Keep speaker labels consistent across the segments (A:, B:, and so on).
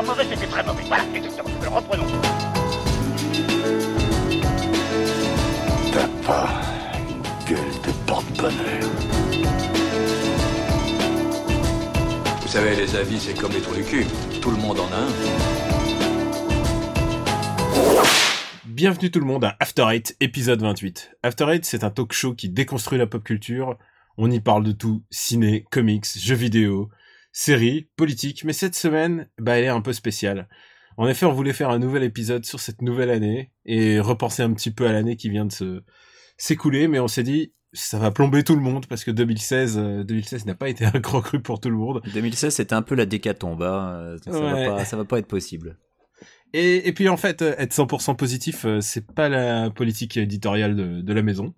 A: pas mauvais, c'était très mauvais. Voilà, exactement. Alors reprenons.
B: T'as pas une gueule de porte-bonheur.
C: Vous savez, les avis, c'est comme les trous du cul. Tout le monde en a un.
D: Bienvenue tout le monde à After Eight, épisode 28. After Eight, c'est un talk show qui déconstruit la pop culture. On y parle de tout, ciné, comics, jeux vidéo, séries, politique, mais cette semaine, bah, elle est un peu spéciale. En effet, on voulait faire un nouvel épisode sur cette nouvelle année et repenser un petit peu à l'année qui vient de se s'écouler, mais on s'est dit, ça va plomber tout le monde parce que 2016, euh, 2016 n'a pas été un grand cru pour tout le monde.
E: 2016, c'était un peu la décatombe. Hein. Ça,
D: Ouais.
E: va pas, ça va pas être possible.
D: Et, et puis en fait, euh, être 100% positif, euh, c'est pas la politique éditoriale de, de la maison.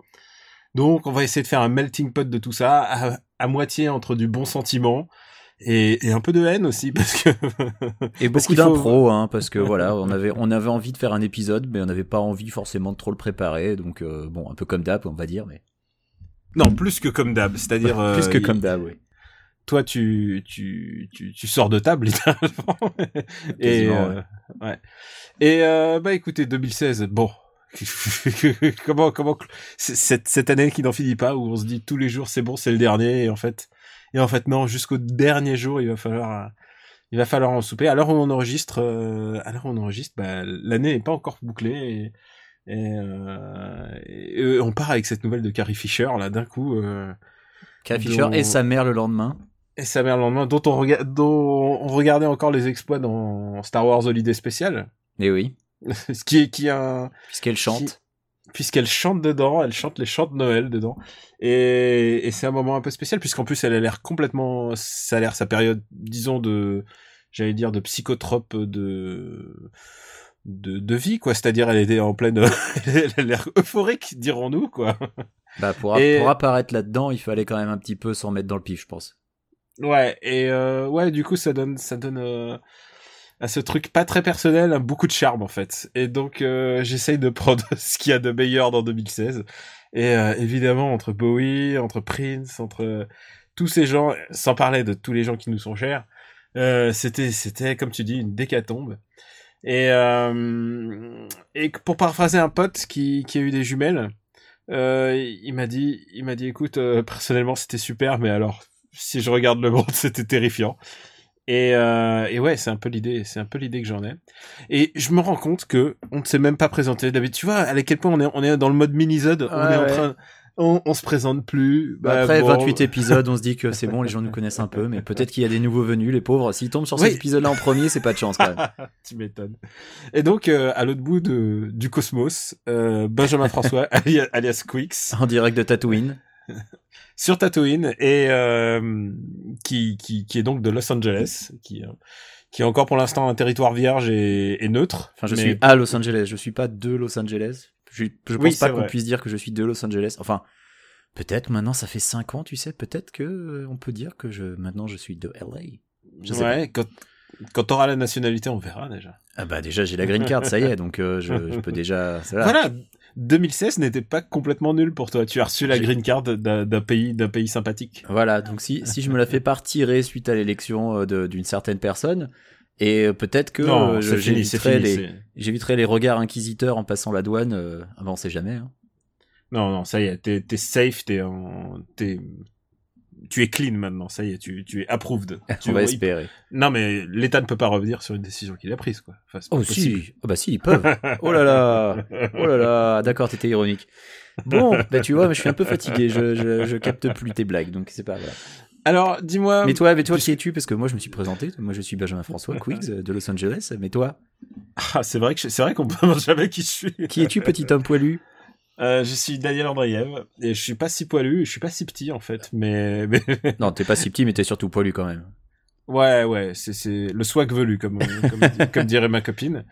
D: Donc on va essayer de faire un melting pot de tout ça, à, à moitié entre du bon sentiment et, et un peu de haine aussi, parce que...
E: Et beaucoup
D: faut-
E: d'impro, hein, parce que voilà, on avait, on avait envie de faire un épisode, mais on n'avait pas envie forcément de trop le préparer. Donc euh, bon, un peu comme d'hab, on va dire, mais
D: non, plus que comme d'hab, c'est-à-dire... euh,
E: plus que
D: il-
E: comme d'hab, oui.
D: Toi, tu, tu, tu, tu sors de table, littéralement. et, euh, ouais. Et, euh, bah écoutez, 2016, bon... comment comment c'est- cette cette année qui n'en finit pas où on se dit tous les jours c'est bon c'est le dernier et en fait et en fait non jusqu'au dernier jour il va falloir euh, il va falloir en souper où on enregistre euh, l'heure où on enregistre bah, l'année n'est pas encore bouclée et, et, euh, et, euh, on part avec cette nouvelle de Carrie Fisher là d'un coup euh,
E: Carrie Fisher
D: dont-
E: et sa mère le lendemain.
D: et sa mère le lendemain dont on rega- dont on regardait encore les exploits dans Star Wars Holiday Special
E: Et oui,
D: ce qui est qui est un
E: puisqu'elle chante.
D: Qui- puisqu'elle chante dedans, elle chante les chants de Noël dedans. Et, et c'est un moment un peu spécial, puisqu'en plus elle a l'air complètement, ça a l'air sa période, disons, de, j'allais dire, de psychotrope de, de, de vie, quoi. C'est-à-dire, elle était en pleine, elle a l'air euphorique, dirons-nous, quoi.
E: Bah pour,
D: Et-
E: pour apparaître là-dedans, il fallait quand même un petit peu s'en mettre dans le pif, je pense.
D: Ouais, et euh, ouais, du coup, ça donne, ça donne euh, à ce truc pas très personnel un beaucoup de charme en fait. Et donc, euh, j'essaye de prendre ce qu'il y a de meilleur dans 2016. Et euh, évidemment, entre Bowie, entre Prince, entre euh, tous ces gens, sans parler de tous les gens qui nous sont chers, euh, c'était, c'était comme tu dis, une décatombe. Et euh, et pour paraphraser un pote qui qui a eu des jumelles, il m'a dit, il m'a dit, écoute, personnellement, c'était super, mais alors si je regarde le monde, c'était terrifiant. Et, euh, et ouais, c'est un peu l'idée, c'est un peu l'idée que j'en ai. Et je me rends compte que on ne s'est même pas présenté. David, tu vois à quel point on est, on est dans le mode mini-zode, on
E: Ouais,
D: est en train, on, on se présente plus.
E: Bah,
D: Bah,
E: après
D: bon.
E: 28 épisodes, on se dit que c'est bon, les gens nous connaissent un peu, mais peut-être qu'il y a des nouveaux venus, les pauvres. S'ils tombent sur
D: Oui.
E: cet épisode-là en premier, c'est pas de chance quand même.
D: tu m'étonnes. Et donc, euh, à l'autre bout de, du cosmos, euh, Benjamin François, alias, Quix,
E: En direct de Tatooine.
D: Sur Tatooine, et euh, qui, qui, qui est donc de Los Angeles, qui, euh, qui est encore pour l'instant un territoire vierge et, et neutre.
E: Enfin, je
D: mais-
E: suis à Los Angeles, je suis pas de Los Angeles. Je, je pense
D: Oui,
E: pas qu'on puisse dire que je suis de Los Angeles. Enfin, peut-être maintenant, ça fait 5 ans, tu sais, peut-être que euh, on peut dire que je maintenant je suis de LA. Je sais
D: ouais, quand, quand t'auras la nationalité, on verra déjà.
E: Ah bah déjà j'ai la green card, ça y est, donc euh, je, je peux déjà. Voilà.
D: Voilà. 2016 n'était pas complètement nul pour toi. Tu as reçu la green card d'un pays, d'un pays sympathique.
E: Voilà, donc si, si je me la fais pas retirer suite à l'élection euh, d'une certaine personne, et euh, peut-être que euh, j'éviterai les, regards inquisiteurs en passant la douane. Euh, ah bah on sait jamais. Hein.
D: Non, non, ça y est, t'es t'es safe, t'es en, t'es, tu es clean maintenant. Ça y est, tu, tu es approved. Tu-
E: on va
D: il-
E: espérer.
D: Non, mais l'État ne peut pas revenir sur une décision qu'il a prise, quoi. Enfin,
E: Oh
D: possible.
E: si, oh, bah si ils peuvent. Oh là là, oh là là, d'accord, t'étais ironique. Bon, bah tu vois, je suis un peu fatigué, je, je, je capte plus tes blagues, donc c'est pas grave.
D: Alors, dis-moi.
E: Mais toi, mais toi, qui es-tu? Parce que moi, je me suis présenté. Moi, je suis Benjamin François Quiggs euh, de Los Angeles. Mais toi,
D: Ah, c'est vrai que je- c'est vrai qu'on ne demande jamais qui je suis.
E: qui es-tu, petit homme poilu?
D: Euh, je suis Daniel Andreev et je suis pas si poilu, je suis pas si petit en fait, mais, mais...
E: Non, t'es pas si petit, mais t'es surtout poilu quand même.
D: ouais ouais, c'est le swag velu comme comme, comme dirait ma copine.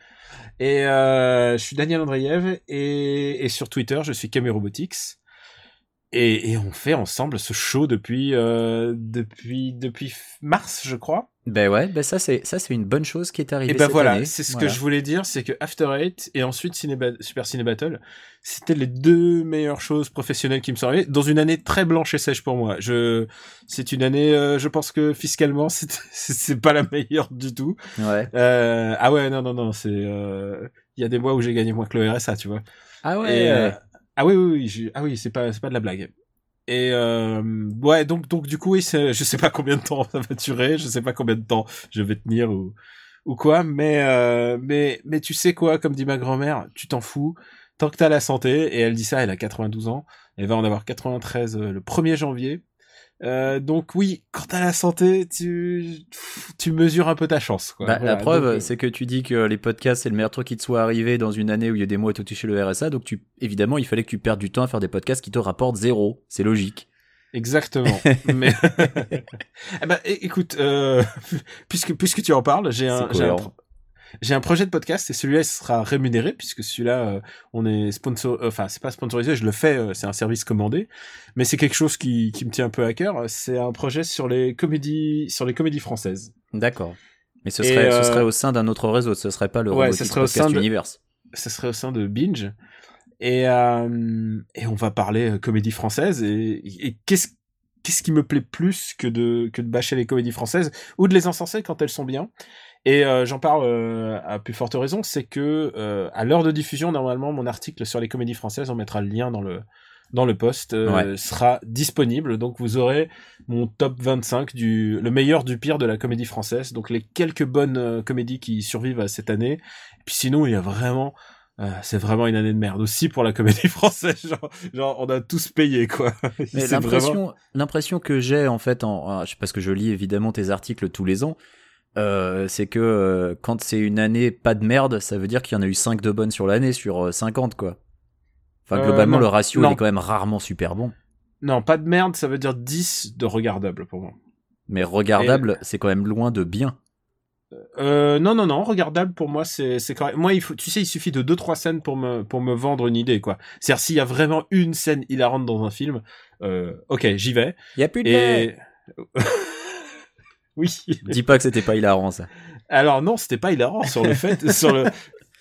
D: Et euh, je suis Daniel Andreev et, et sur Twitter je suis Camé Robotics et, et on fait ensemble ce show depuis euh, depuis depuis mars je crois.
E: Ben ouais, ben ça c'est ça c'est une bonne chose qui est arrivée
D: Et ben
E: cette
D: voilà, c'est ce
E: Voilà.
D: que je voulais dire, c'est que After Eight et ensuite Ciné Super Ciné Battle, c'était les deux meilleures choses professionnelles qui me sont arrivées dans une année très blanche et sèche pour moi. Je, c'est une année, euh, je pense que fiscalement, c'est c'est pas la meilleure du tout.
E: Ouais.
D: Euh, ah ouais, non non non, c'est, euh, il y a des mois où j'ai gagné moins que le RSA, tu vois.
E: Ah ouais.
D: Et, euh, ah oui, oui, oui, j'ai- ah oui, c'est pas, c'est pas de la blague. Et euh, ouais, donc, donc du coup, oui, je sais pas combien de temps ça va durer, je sais pas combien de temps je vais tenir ou, ou quoi, mais, euh, mais, mais tu sais quoi, comme dit ma grand-mère, tu t'en fous, tant que t'as la santé, et elle dit ça, elle a 92 ans, elle va en avoir 93 euh, le 1er janvier. Euh, donc oui, quand t'as la santé, tu, tu mesures un peu ta chance. Quoi.
E: Bah,
D: Voilà,
E: la preuve,
D: euh,
E: c'est que tu dis que les podcasts, c'est le meilleur truc qui te soit arrivé dans une année où il y a des mois où tu touché le RSA. Donc, tu, évidemment, il fallait que tu perdes du temps à faire des podcasts qui te rapportent zéro. C'est logique.
D: Exactement. Mais eh ben, écoute, euh, puisque puisque tu en parles, j'ai un un, j'ai un projet de podcast et celui-là il sera rémunéré puisque celui-là euh, on est sponsor, euh, enfin c'est pas sponsorisé, je le fais, euh, c'est un service commandé, mais c'est quelque chose qui qui me tient un peu à cœur. C'est un projet sur les comédies sur les comédies françaises.
E: D'accord. Mais ce serait,
D: euh,
E: ce serait au sein d'un autre réseau. Ce serait pas le
D: Ouais, ce serait au
E: Podcast
D: sein de-
E: Universe.
D: ce serait au sein de Binge et euh, et on va parler comédie française et, et qu'est-ce qu'est-ce qui me plaît plus que de que de bâcher les comédies françaises ou de les encenser quand elles sont bien? Et euh, j'en parle euh, à plus forte raison c'est que euh, à l'heure de diffusion normalement mon article sur les comédies françaises on mettra le lien dans le dans le post
E: Ouais.
D: sera disponible donc vous aurez mon top 25 du le meilleur du pire de la comédie française donc les quelques bonnes comédies qui survivent à cette année et puis sinon il y a vraiment c'est vraiment une année de merde aussi pour la comédie française. Genre, genre on a tous payé quoi.
E: L'impression,
D: vraiment-
E: l'impression que j'ai en fait, en, en- parce que je lis évidemment tes articles tous les ans, euh, c'est que euh, quand c'est une année pas de merde, ça veut dire qu'il y en a eu 5 de bonnes sur l'année sur euh, 50 quoi. Enfin
D: Euh,
E: globalement
D: non.
E: le ratio il est quand même rarement super bon.
D: Non, pas de merde, ça veut dire 10 de regardable pour moi.
E: Mais regardable, c'est quand même loin de bien.
D: Euh, non, non, non, regardable pour moi c'est c'est correct. Moi, il faut, tu sais, il suffit de deux trois scènes pour me pour me vendre une idée quoi. C'est-à-dire s'il y a vraiment une scène hilarante dans un film, euh, ok, j'y vais.
E: Il y a plus de.
D: Et oui.
E: Dis pas que c'était pas hilarant ça.
D: Alors non, c'était pas hilarant sur le fait sur le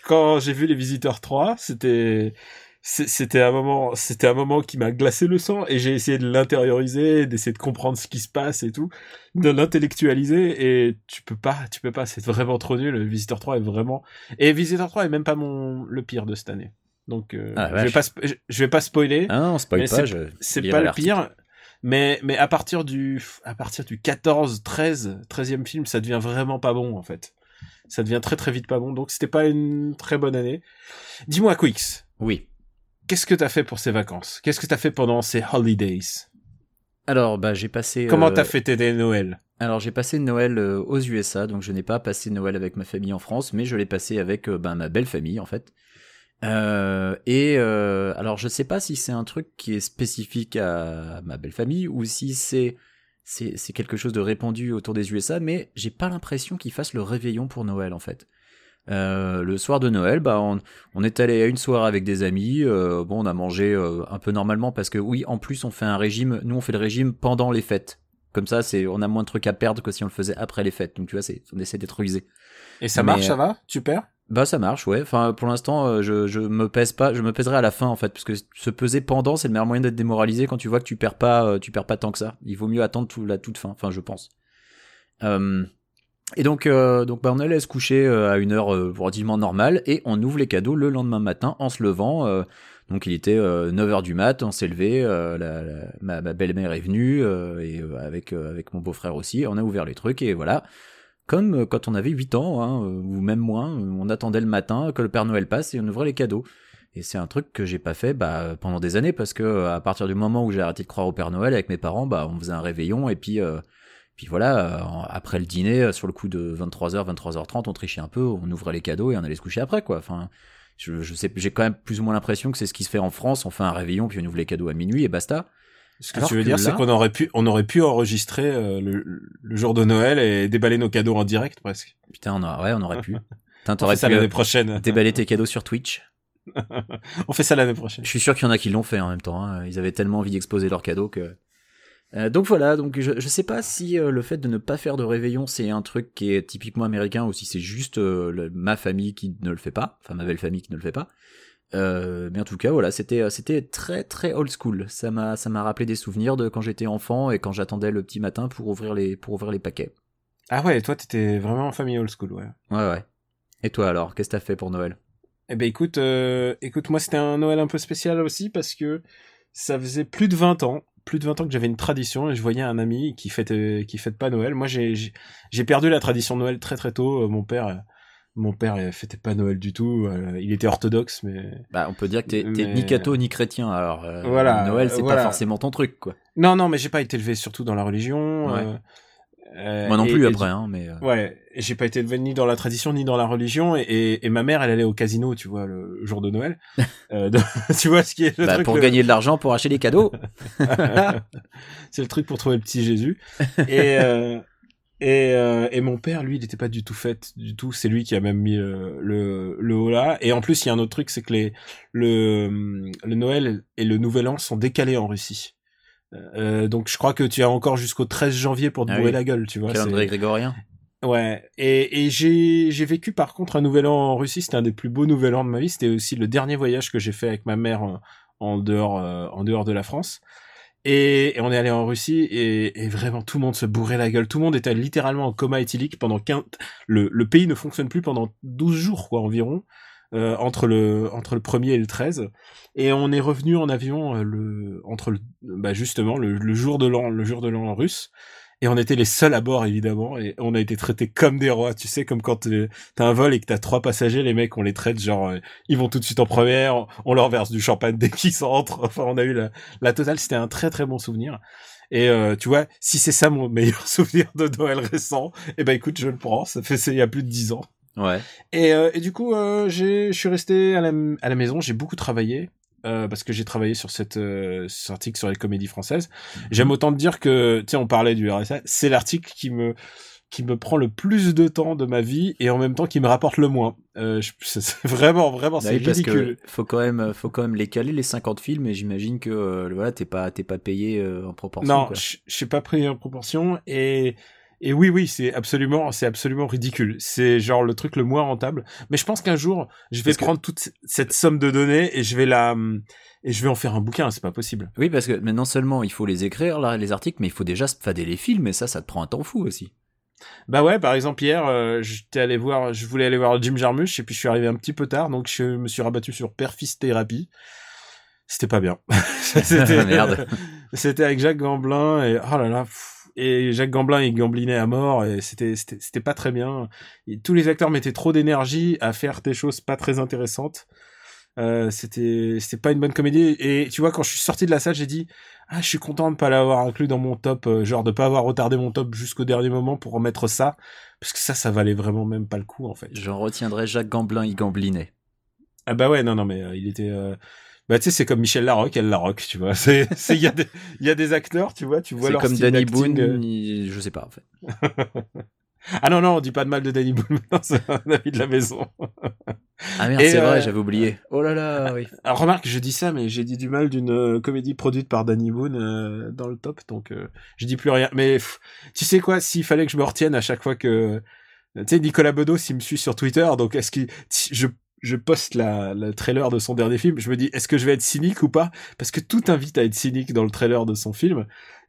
D: quand j'ai vu les visiteurs 3, c'était c'était un moment c'était un moment qui m'a glacé le sang et j'ai essayé de l'intérioriser, d'essayer de comprendre ce qui se passe et tout, de l'intellectualiser et tu peux pas, tu peux pas, c'est vraiment trop nul. Le visiteur 3 est vraiment et visiteur 3 est même pas mon le pire de cette année. Donc euh,
E: Ah,
D: je vais pas spo- je, je vais pas spoiler
E: Ah non, spoil
D: Mais
E: pas,
D: c'est-
E: je
D: c'est
E: lirai
D: pas le pire mais mais à partir du à partir du 14 13 13e film ça devient vraiment pas bon en fait ça devient très très vite pas bon donc c'était pas une très bonne année dis-moi Quix
E: Oui.
D: qu'est-ce que t'as fait pour ces vacances? Qu'est-ce que t'as fait pendant ces holidays?
E: Alors bah j'ai passé.
D: comment
E: euh,
D: t'as fêté tes Noël
E: Alors j'ai passé Noël euh, aux USA, donc je n'ai pas passé Noël avec ma famille en France, mais je l'ai passé avec euh, ben, ma belle famille en fait. Euh, et euh, alors je sais pas si c'est un truc qui est spécifique à ma belle famille ou si c'est c'est quelque chose de répandu autour des USA, mais j'ai pas l'impression qu'ils fassent le réveillon pour Noël en fait. Euh, le soir de Noël, bah on, on est allé à une soirée avec des amis. euh, bon, on a mangé euh, un peu normalement parce que oui, en plus on fait un régime. Nous on fait le régime pendant les fêtes. Comme ça, c'est on a moins de trucs à perdre que si on le faisait après les fêtes. Donc tu vois, c'est on essaie d'être rusé.
D: et ça
E: mais,
D: marche ça va? Tu perds?
E: Bah ça marche, ouais. Enfin pour l'instant, euh, je me pèse pas, je me pèserai à la fin en fait, parce que se peser pendant, c'est le meilleur moyen d'être démoralisé quand tu vois que tu perds pas, euh, tu perds pas tant que ça. Il vaut mieux attendre la toute fin. Enfin je pense. Euh, et donc donc bah on allait se coucher à une heure relativement normale et on ouvre les cadeaux le lendemain matin en se levant. donc il était 9h du mat, on s'est levé, ma, belle-mère est venue et avec mon beau-frère aussi, on a ouvert les trucs et voilà comme euh, quand on avait 8 ans, hein, euh, ou même moins, euh, on attendait le matin que le Père Noël passe et on ouvrait les cadeaux. Et c'est un truc que j'ai pas fait bah, pendant des années parce que à partir du moment où j'ai arrêté de croire au Père Noël avec mes parents, bah on faisait un réveillon et puis voilà, après le dîner, sur le coup de 23h, 23h30, on trichait un peu, on ouvrait les cadeaux et on allait se coucher après quoi. Enfin, j'ai quand même plus ou moins l'impression que c'est ce qui se fait en France. On fait un réveillon puis on ouvre les cadeaux à minuit et basta.
D: Ce que
E: alors
D: tu veux
E: que
D: dire
E: là-
D: c'est qu'on aurait pu on aurait pu enregistrer euh, le, le jour de Noël et déballer nos cadeaux en direct presque
E: Putain, on a, ouais, on aurait pu. Putain, t'aurais
D: fait ça
E: pu
D: l'année
E: euh,
D: prochaine
E: déballer tes cadeaux sur Twitch.
D: on fait ça l'année prochaine
E: Je suis sûr qu'il y en a qui l'ont fait en même temps. hein. Ils avaient tellement envie d'exposer leurs cadeaux que. Euh, donc voilà, donc je, je sais pas si euh, le fait de ne pas faire de réveillon c'est un truc qui est typiquement américain ou si c'est juste le- ma famille qui ne le fait pas, enfin ma belle famille qui ne le fait pas. Euh, mais en tout cas voilà, c'était euh, c'était très très old school. Ça m'a ça m'a rappelé des souvenirs de quand j'étais enfant et quand j'attendais le petit matin pour ouvrir les pour ouvrir les paquets.
D: Ah ouais, toi t'étais vraiment en famille old school, ouais.
E: Ouais ouais. Et toi alors, qu'est-ce que t'as fait pour Noël?
D: Eh ben écoute, euh, écoute, moi c'était un Noël un peu spécial aussi parce que ça faisait plus de 20 ans, plus de 20 ans que j'avais une tradition et je voyais un ami qui fête qui fête pas Noël. Moi j'ai j'ai- perdu la tradition de Noël très très tôt. Mon père mon père euh, fêtait pas Noël du tout. Euh, il était orthodoxe mais
E: Bah on peut dire que t'es
D: Mais-
E: ni catho ni chrétien. Alors euh,
D: Voilà,
E: Noël c'est
D: voilà.
E: pas forcément ton truc quoi.
D: non non mais j'ai pas été élevé surtout dans la religion.
E: Ouais.
D: euh,
E: Moi non
D: et-
E: plus
D: et
E: après hein, mais
D: Ouais, j'ai pas été élevé ni dans la tradition ni dans la religion et, ma mère elle allait au casino, tu vois, le jour de Noël. Tu vois ce qui est le
E: bah,
D: truc
E: pour
D: le-
E: gagner de l'argent pour acheter des cadeaux.
D: c'est le truc pour trouver le petit Jésus. Et et, euh, et mon père, lui, il était pas du tout fait du tout. C'est lui qui a même mis euh, le le haut là. Et en plus, il y a un autre truc, c'est que les le le Noël et le Nouvel An sont décalés en Russie. Euh, donc je crois que tu as encore jusqu'au 13 janvier pour te
E: Ah
D: bourrer
E: oui.
D: la gueule, tu vois.
E: Calendrier grégorien.
D: Ouais, et, et j'ai j'ai vécu par contre un nouvel an en Russie, c'était un des plus beaux nouvel an de ma vie, c'était aussi le dernier voyage que j'ai fait avec ma mère en, en dehors euh, en dehors de la France. Et, on est allé en Russie et, vraiment tout le monde se bourrait la gueule, tout le monde était littéralement en coma éthylique pendant 15 le pays ne fonctionne plus pendant 12 jours quoi environ. euh, entre le entre le 1er et le 13 et on est revenu en avion euh, le entre bah justement le jour de l'an russe et on était les seuls à bord évidemment et on a été traités comme des rois. Tu sais comme quand euh, t'as un vol et que t'as trois passagers les mecs on les traite genre euh, ils vont tout de suite en première on leur verse du champagne dès qu'ils entrent. Enfin on a eu la, la totale. C'était un très très bon souvenir. Et euh, tu vois si c'est ça mon meilleur souvenir de Noël récent et ben écoute je le prends. Ça fait c'est il y a plus de dix ans.
E: Ouais.
D: et, euh, et du coup, euh, j'ai, je suis resté à la, à la maison, j'ai beaucoup travaillé. Euh, parce que j'ai travaillé sur cette euh, cet article sur les comédies françaises. J'aime autant te dire que, tu sais, on parlait du RSA, c'est l'article qui me qui me prend le plus de temps de ma vie et en même temps qui me rapporte le moins. Euh, je- c'est vraiment, vraiment,
E: Bah
D: c'est
E: oui, parce
D: ridicule.
E: que faut quand même, faut quand même les caler les 50 films et j'imagine que euh, voilà, t'es pas, t'es pas payé euh, en proportion.
D: Non, je suis pas pris en proportion et et oui oui c'est absolument c'est absolument ridicule. C'est genre le truc le moins rentable. Mais je pense qu'un jour je vais
E: Parce que-
D: prendre toute cette somme de données et je vais la et je vais en faire un bouquin. C'est pas possible.
E: Oui, parce que mais non seulement il faut les écrire là, les articles, mais il faut déjà se fader les films et ça, ça te prend un temps fou aussi.
D: Bah ouais, par exemple hier, euh, j'étais allé voir, je voulais aller voir Jim Jarmusch et puis je suis arrivé un petit peu tard, donc je me suis rabattu sur Perfis Thérapie. C'était pas bien. c'était
E: Merde.
D: C'était avec Jacques Gamblin et oh là là. pff, Et Jacques Gamblin il gamblinait à mort et c'était c'était pas très bien. Et tous les acteurs mettaient trop d'énergie à faire des choses pas très intéressantes. Euh, c'était c'était pas une bonne comédie et tu vois quand je suis sorti de la salle j'ai dit ah je suis content de pas l'avoir inclus dans mon top euh, genre de pas avoir retardé mon top jusqu'au dernier moment pour remettre ça parce que ça ça valait vraiment même pas le coup en fait
E: J'en retiendrai Jacques Gamblin, il gamblinait.
D: ah bah ouais non non mais euh, il était bah tu sais c'est comme Michel Larocque elle Larocque tu vois c'est il y a des il y a des acteurs tu vois tu vois
E: C'est
D: leur
E: comme
D: style
E: Danny Boone,
D: euh.
E: il- je sais pas en fait.
D: ah non non on dit pas de mal de Danny Boone c'est un avis de la maison
E: Ah merde, c'est
D: euh,
E: vrai, j'avais oublié. Oh là là, oui.
D: Alors remarque, je dis ça, mais j'ai dit du mal d'une euh, comédie produite par Danny Boone euh, dans le top, donc euh, je dis plus rien. Mais pff, tu sais quoi, s'il fallait que je me retienne à chaque fois que... Tu sais, Nicolas Bedos, il me suit sur Twitter, donc est-ce qu'il... Je, je poste la, le trailer de son dernier film, je me dis, est-ce que je vais être cynique ou pas? Parce que tout invite à être cynique dans le trailer de son film.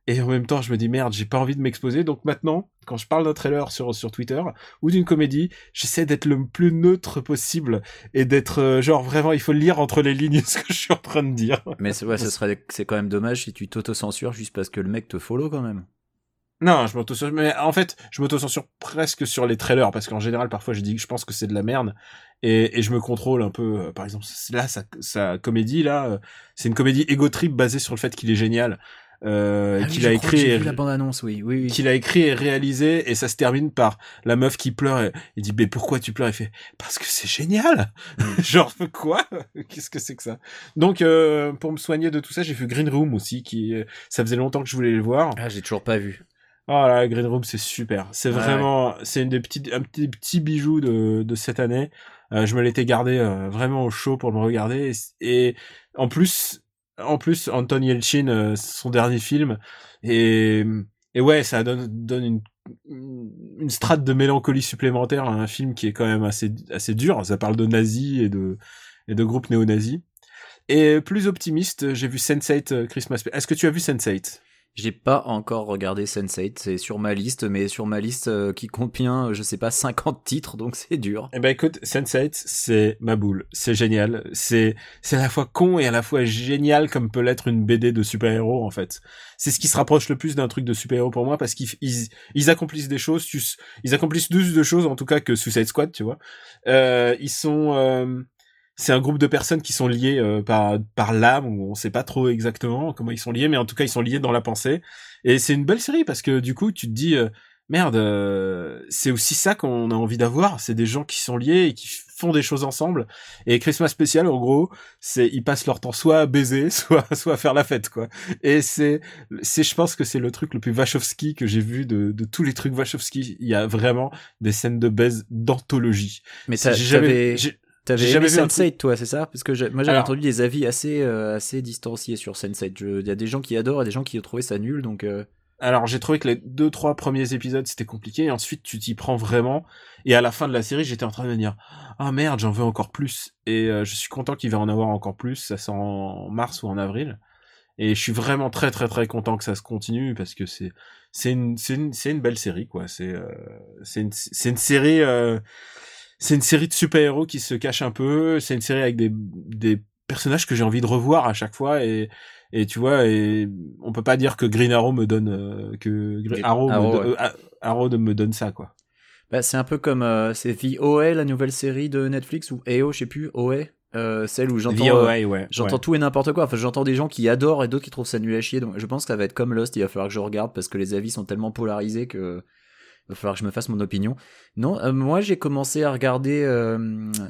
D: Et en même temps, je me dis, merde, j'ai pas envie de m'exposer. Donc maintenant, quand je parle d'un trailer sur, sur Twitter ou d'une comédie, j'essaie d'être le plus neutre possible et d'être euh, genre vraiment il faut lire entre les lignes ce que je suis en train de dire.
E: Mais ouais, serait, c'est quand même dommage si tu t'auto-censures juste parce que le mec te follow quand même.
D: Non, je m'auto mais en fait, je m'auto-censure presque sur les trailers parce qu'en général parfois je dis que je pense que c'est de la merde et, et je me contrôle un peu euh, par exemple là sa, sa comédie là, euh, c'est une comédie ego trip basée sur le fait qu'il est génial. Euh,
E: Ah oui,
D: qu'il a écrit et-
E: la bande-annonce, oui, oui, oui.
D: qu'il a écrit et réalisé et ça se termine par la meuf qui pleure et il dit mais pourquoi tu pleures? Il fait parce que c'est génial genre quoi? Qu'est-ce que c'est que ça? Donc euh, pour me soigner de tout ça j'ai vu Green Room aussi qui euh, ça faisait longtemps que je voulais le voir
E: Ah, j'ai toujours pas vu.
D: Oh là Green Room c'est super c'est
E: Ouais.
D: vraiment c'est une des petites un petit petit bijou de de cette année Euh, je me l'étais gardé euh, vraiment au chaud pour le regarder et, et en plus en plus, Anton Yelchin, euh, son dernier film, et, et ouais, ça donne, donne une, une strate de mélancolie supplémentaire à un film qui est quand même assez, assez dur. Ça parle de nazis et de, et de groupes néo-nazis. Et plus optimiste, j'ai vu Sense8 euh, Christmas. Est-ce que tu as vu Sense8
E: j'ai pas encore regardé Sense8, c'est sur ma liste, mais sur ma liste euh, qui contient, je sais pas, 50 titres, donc c'est dur.
D: Eh ben écoute, Sense8, c'est ma boule, c'est génial, c'est c'est à la fois con et à la fois génial comme peut l'être une BD de super-héros en fait. C'est ce qui se rapproche le plus d'un truc de super-héros pour moi parce qu'ils ils, accomplissent des choses, ils accomplissent plus de choses en tout cas que Suicide Squad, tu vois. Euh, ils sont euh, c'est un groupe de personnes qui sont liées euh, par par l'âme ou on sait pas trop exactement comment ils sont liés mais en tout cas ils sont liés dans la pensée. Et c'est une belle série parce que du coup tu te dis euh, merde euh, c'est aussi ça qu'on a envie d'avoir. C'est des gens qui sont liés et qui font des choses ensemble. Et Christmas spécial en gros c'est ils passent leur temps soit à baiser soit soit à faire la fête quoi. Et c'est c'est je pense que c'est le truc le plus Wachowski que j'ai vu de de tous les trucs Wachowski. Il y a vraiment des scènes de baise d'anthologie.
E: Mais j'avais T'avais aimé Sense8 toi, c'est ça? Parce que moi j'avais entendu des avis assez euh, assez distanciés sur Sense8. Il y a des gens qui adorent et des gens qui ont trouvé ça nul, donc. Euh.
D: Alors j'ai trouvé que les deux trois premiers épisodes c'était compliqué. Et ensuite tu t'y prends vraiment. Et à la fin de la série j'étais en train de me dire ah merde j'en veux encore plus et euh, je suis content qu'il va en avoir encore plus. Ça sort en mars ou en avril. Et je suis vraiment très très très content que ça se continue parce que c'est c'est une c'est une c'est une belle série quoi. C'est c'est une c'est une série c'est une série de super-héros qui se cache un peu, c'est une série avec des, des personnages que j'ai envie de revoir à chaque fois. Et et tu vois et on peut pas dire que Green Arrow me donne euh, que Arrow, me, euh, Arrow me donne ça quoi.
E: Bah, c'est un peu comme euh, c'est The OA la nouvelle série de Netflix ou AO je sais plus OA celle où j'entends
D: ouais,
E: j'entends tout et n'importe quoi. Enfin j'entends des gens qui adorent et d'autres qui trouvent ça nul à chier. Donc je pense que ça va être comme Lost. Il va falloir que je regarde parce que les avis sont tellement polarisés que va falloir que je me fasse mon opinion. Non, euh, moi j'ai commencé à regarder euh,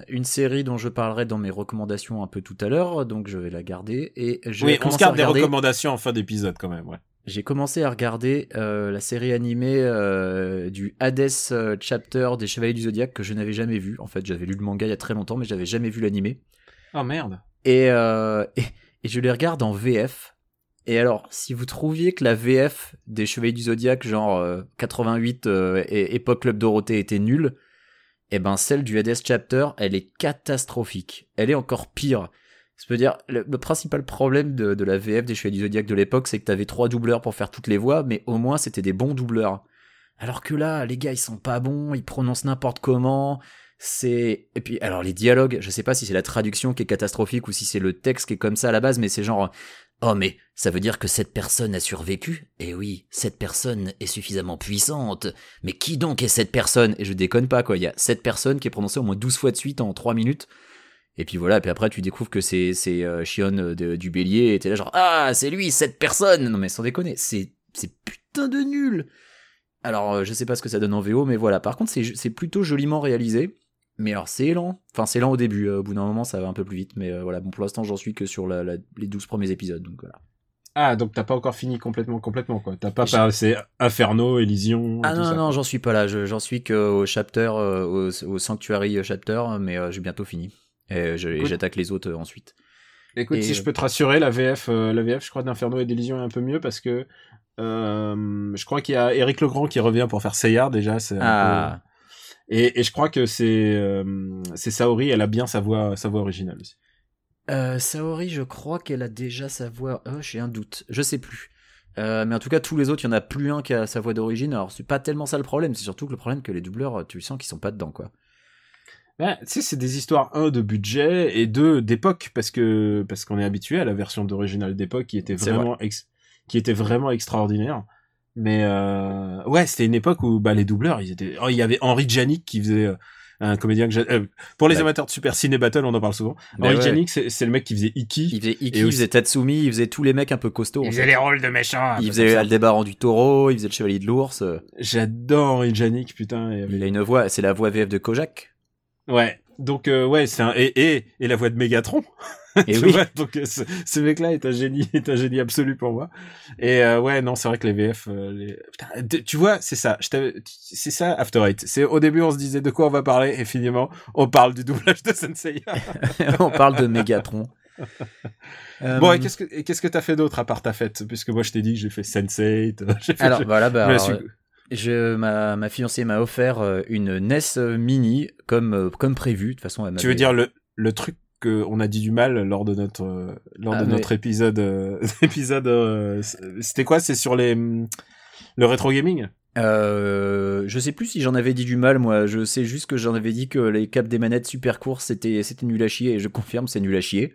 E: une série dont je parlerai dans mes recommandations un peu tout à l'heure, donc je vais la garder. Et je
D: oui, on se garde des recommandations en fin d'épisode quand même, ouais.
E: J'ai commencé à regarder euh, la série animée du Hades Chapter des Chevaliers du Zodiaque que je n'avais jamais vu. En fait, j'avais lu le manga il y a très longtemps, mais j'avais jamais vu l'animé.
D: Oh merde.
E: Et, et, et je les regarde en VF et alors, si vous trouviez que la VF des Chevaliers du Zodiaque, genre 88 euh, euh, et époque Club Dorothée, était nulle, eh ben celle du Hades Chapter, elle est catastrophique. Elle est encore pire. Je peux dire, le, principal problème de, la VF des Chevaliers du Zodiaque de l'époque, c'est que t'avais trois doubleurs pour faire toutes les voix, mais au moins c'était des bons doubleurs. Alors que là, les gars, ils sont pas bons, ils prononcent n'importe comment. C'est et puis alors les dialogues, je sais pas si c'est la traduction qui est catastrophique ou si c'est le texte qui est comme ça à la base, mais c'est genre Oh mais ça veut dire que cette personne a survécu? Eh oui, cette personne est suffisamment puissante. Mais qui donc est cette personne? Et je déconne pas quoi, il y a cette personne qui est prononcée au moins 12 fois de suite en 3 minutes. Et puis voilà, puis après tu découvres que c'est c'est euh, Shion du bélier et t'es là genre ah, c'est lui cette personne. Non mais sans déconner, c'est c'est putain de nul. Alors euh, je sais pas ce que ça donne en VO mais voilà, par contre c'est plutôt joliment réalisé. Mais alors c'est lent. Enfin c'est lent au début, euh, au bout d'un moment ça va un peu plus vite. Mais euh, voilà, bon pour l'instant j'en suis que sur les 12 premiers épisodes. Donc voilà.
D: Ah donc t'as pas encore fini complètement complètement quoi. T'as pas passé Inferno, Elysion.
E: Ah non non, non j'en suis pas là. J'en suis qu'au chapter, euh, au, Sanctuary chapter, mais j'ai bientôt fini. Et j'attaque les autres ensuite.
D: Écoute, si je peux te rassurer, la VF, la VF, je crois d'Inferno et d'Elysion est un peu mieux parce que je crois qu'il y a Eric Legrand qui revient pour faire Seyard déjà. C'est ah. Et, et je crois que c'est euh, c'est Saori, elle a bien sa voix sa voix originale aussi.
E: Euh, Saori, je crois qu'elle a déjà sa voix. Oh, j'ai un doute, je sais plus. Euh, mais en tout cas, tous les autres, il y en a plus un qui a sa voix d'origine. Alors, c'est pas tellement ça le problème, c'est surtout que le problème que les doubleurs, tu sens qu'ils sont pas dedans, quoi.
D: Ben, tu sais, c'est des histoires un de budget et deux d'époque parce que parce qu'on est habitué à la version d'original d'époque qui était vraiment qui était vraiment extraordinaire. Mais euh, ouais, c'était une époque où bah, les doubleurs, ils étaient. Oh, il y avait Henri Janik qui faisait euh, un comédien que euh, pour les amateurs de Super Ciné Battle, on en parle souvent. Bah Henri Janik, c'est le mec qui faisait Iki.
E: Il faisait Iki, il faisait Tatsumi, il faisait tous les mecs un peu costauds.
A: Il faisait les rôles de méchants.
E: Il faisait Aldébaran du Taureau, il faisait le Chevalier de l'Ours.
D: J'adore Henri Janik, putain.
E: Il a une voix, c'est la voix VF de Kojak.
D: Ouais. Donc ouais, c'est un et, et et la voix de Megatron. Et oui. donc euh, ce, mec-là est un génie, est un génie absolu pour moi. Et euh, ouais, non, c'est vrai que les VF, euh, les... Putain, tu vois, c'est ça. C'est ça After Eight. C'est au début on se disait de quoi on va parler et finalement on parle du doublage de Sensei.
E: on parle de Megatron.
D: Bon, et qu'est-ce que qu'est-ce que t'as fait d'autre à part ta fête? Puisque moi, je t'ai dit que j'ai fait Sense8. j'ai fait-
E: alors
D: je-
E: voilà, bah, alors, je, ma, ma fiancée m'a offert une NES Mini comme, comme prévu. De toute façon, elle
D: Tu veux dire le, le truc qu'on a dit du mal lors de notre, euh, lors
E: Ah,
D: de
E: mais-
D: notre épisode, euh, épisode, euh, c'était quoi? C'est sur les, le rétro gaming?
E: Euh, je sais plus si j'en avais dit du mal, moi. Je sais juste que j'en avais dit que les caps des manettes super courts, c'était, c'était nul à chier, et je confirme, c'est nul à chier.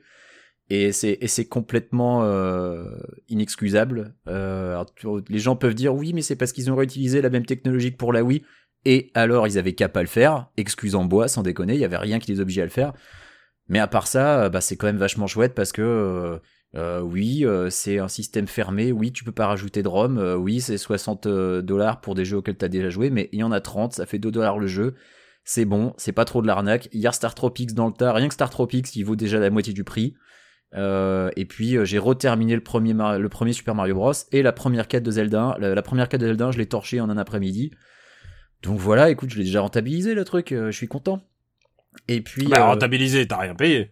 E: Et c'est, et c'est complètement euh, inexcusable. Euh, alors, tu- les gens peuvent dire oui, mais c'est parce qu'ils ont réutilisé la même technologie que pour la Wii. Et alors, ils avaient qu'à pas le faire. Excuse en bois, sans déconner, il y avait rien qui les obligeait à le faire. Mais à part ça, euh, bah, c'est quand même vachement chouette parce que euh, euh, oui, c'est un système fermé. Oui, tu peux pas rajouter de ROM. oui, c'est 60 euh, dollars pour des jeux auxquels tu déjà joué, mais il y en a 30, ça fait 2 dollars le jeu. C'est bon, c'est pas trop de l'arnaque. Il y a Star Tropics dans le tas. Rien que Star Tropics, il vaut déjà la moitié du prix. Et puis j'ai reterminé le premier, Super Mario Bros. et la première quête de Zelda. La, la première quête de Zelda, je l'ai torché en un après-midi. Donc voilà, écoute, je l'ai déjà rentabilisé le truc. je suis content. Et puis.
D: Bah,
E: euh,
D: rentabilisé, t'as rien payé.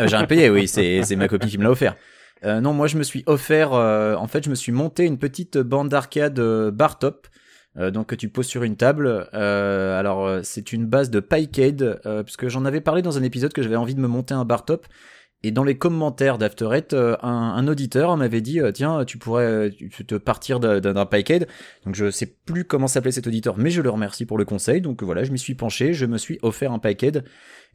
E: euh, J'ai rien payé, oui, c'est ma copine qui me l'a offert. Euh, non, moi je me suis offert, euh, en fait, je me suis monté une petite bande d'arcade euh, bar top, donc que tu poses sur une table. Alors c'est une base de euh, puisque j'en avais parlé dans un épisode que j'avais envie de me monter un bar top. Et dans les commentaires d'After euh, un, auditeur m'avait dit euh, tiens tu pourrais euh, te partir d'un Picade. Donc je sais plus comment s'appelait cet auditeur, mais je le remercie pour le conseil. Donc voilà, je m'y suis penché, je me suis offert un Picade.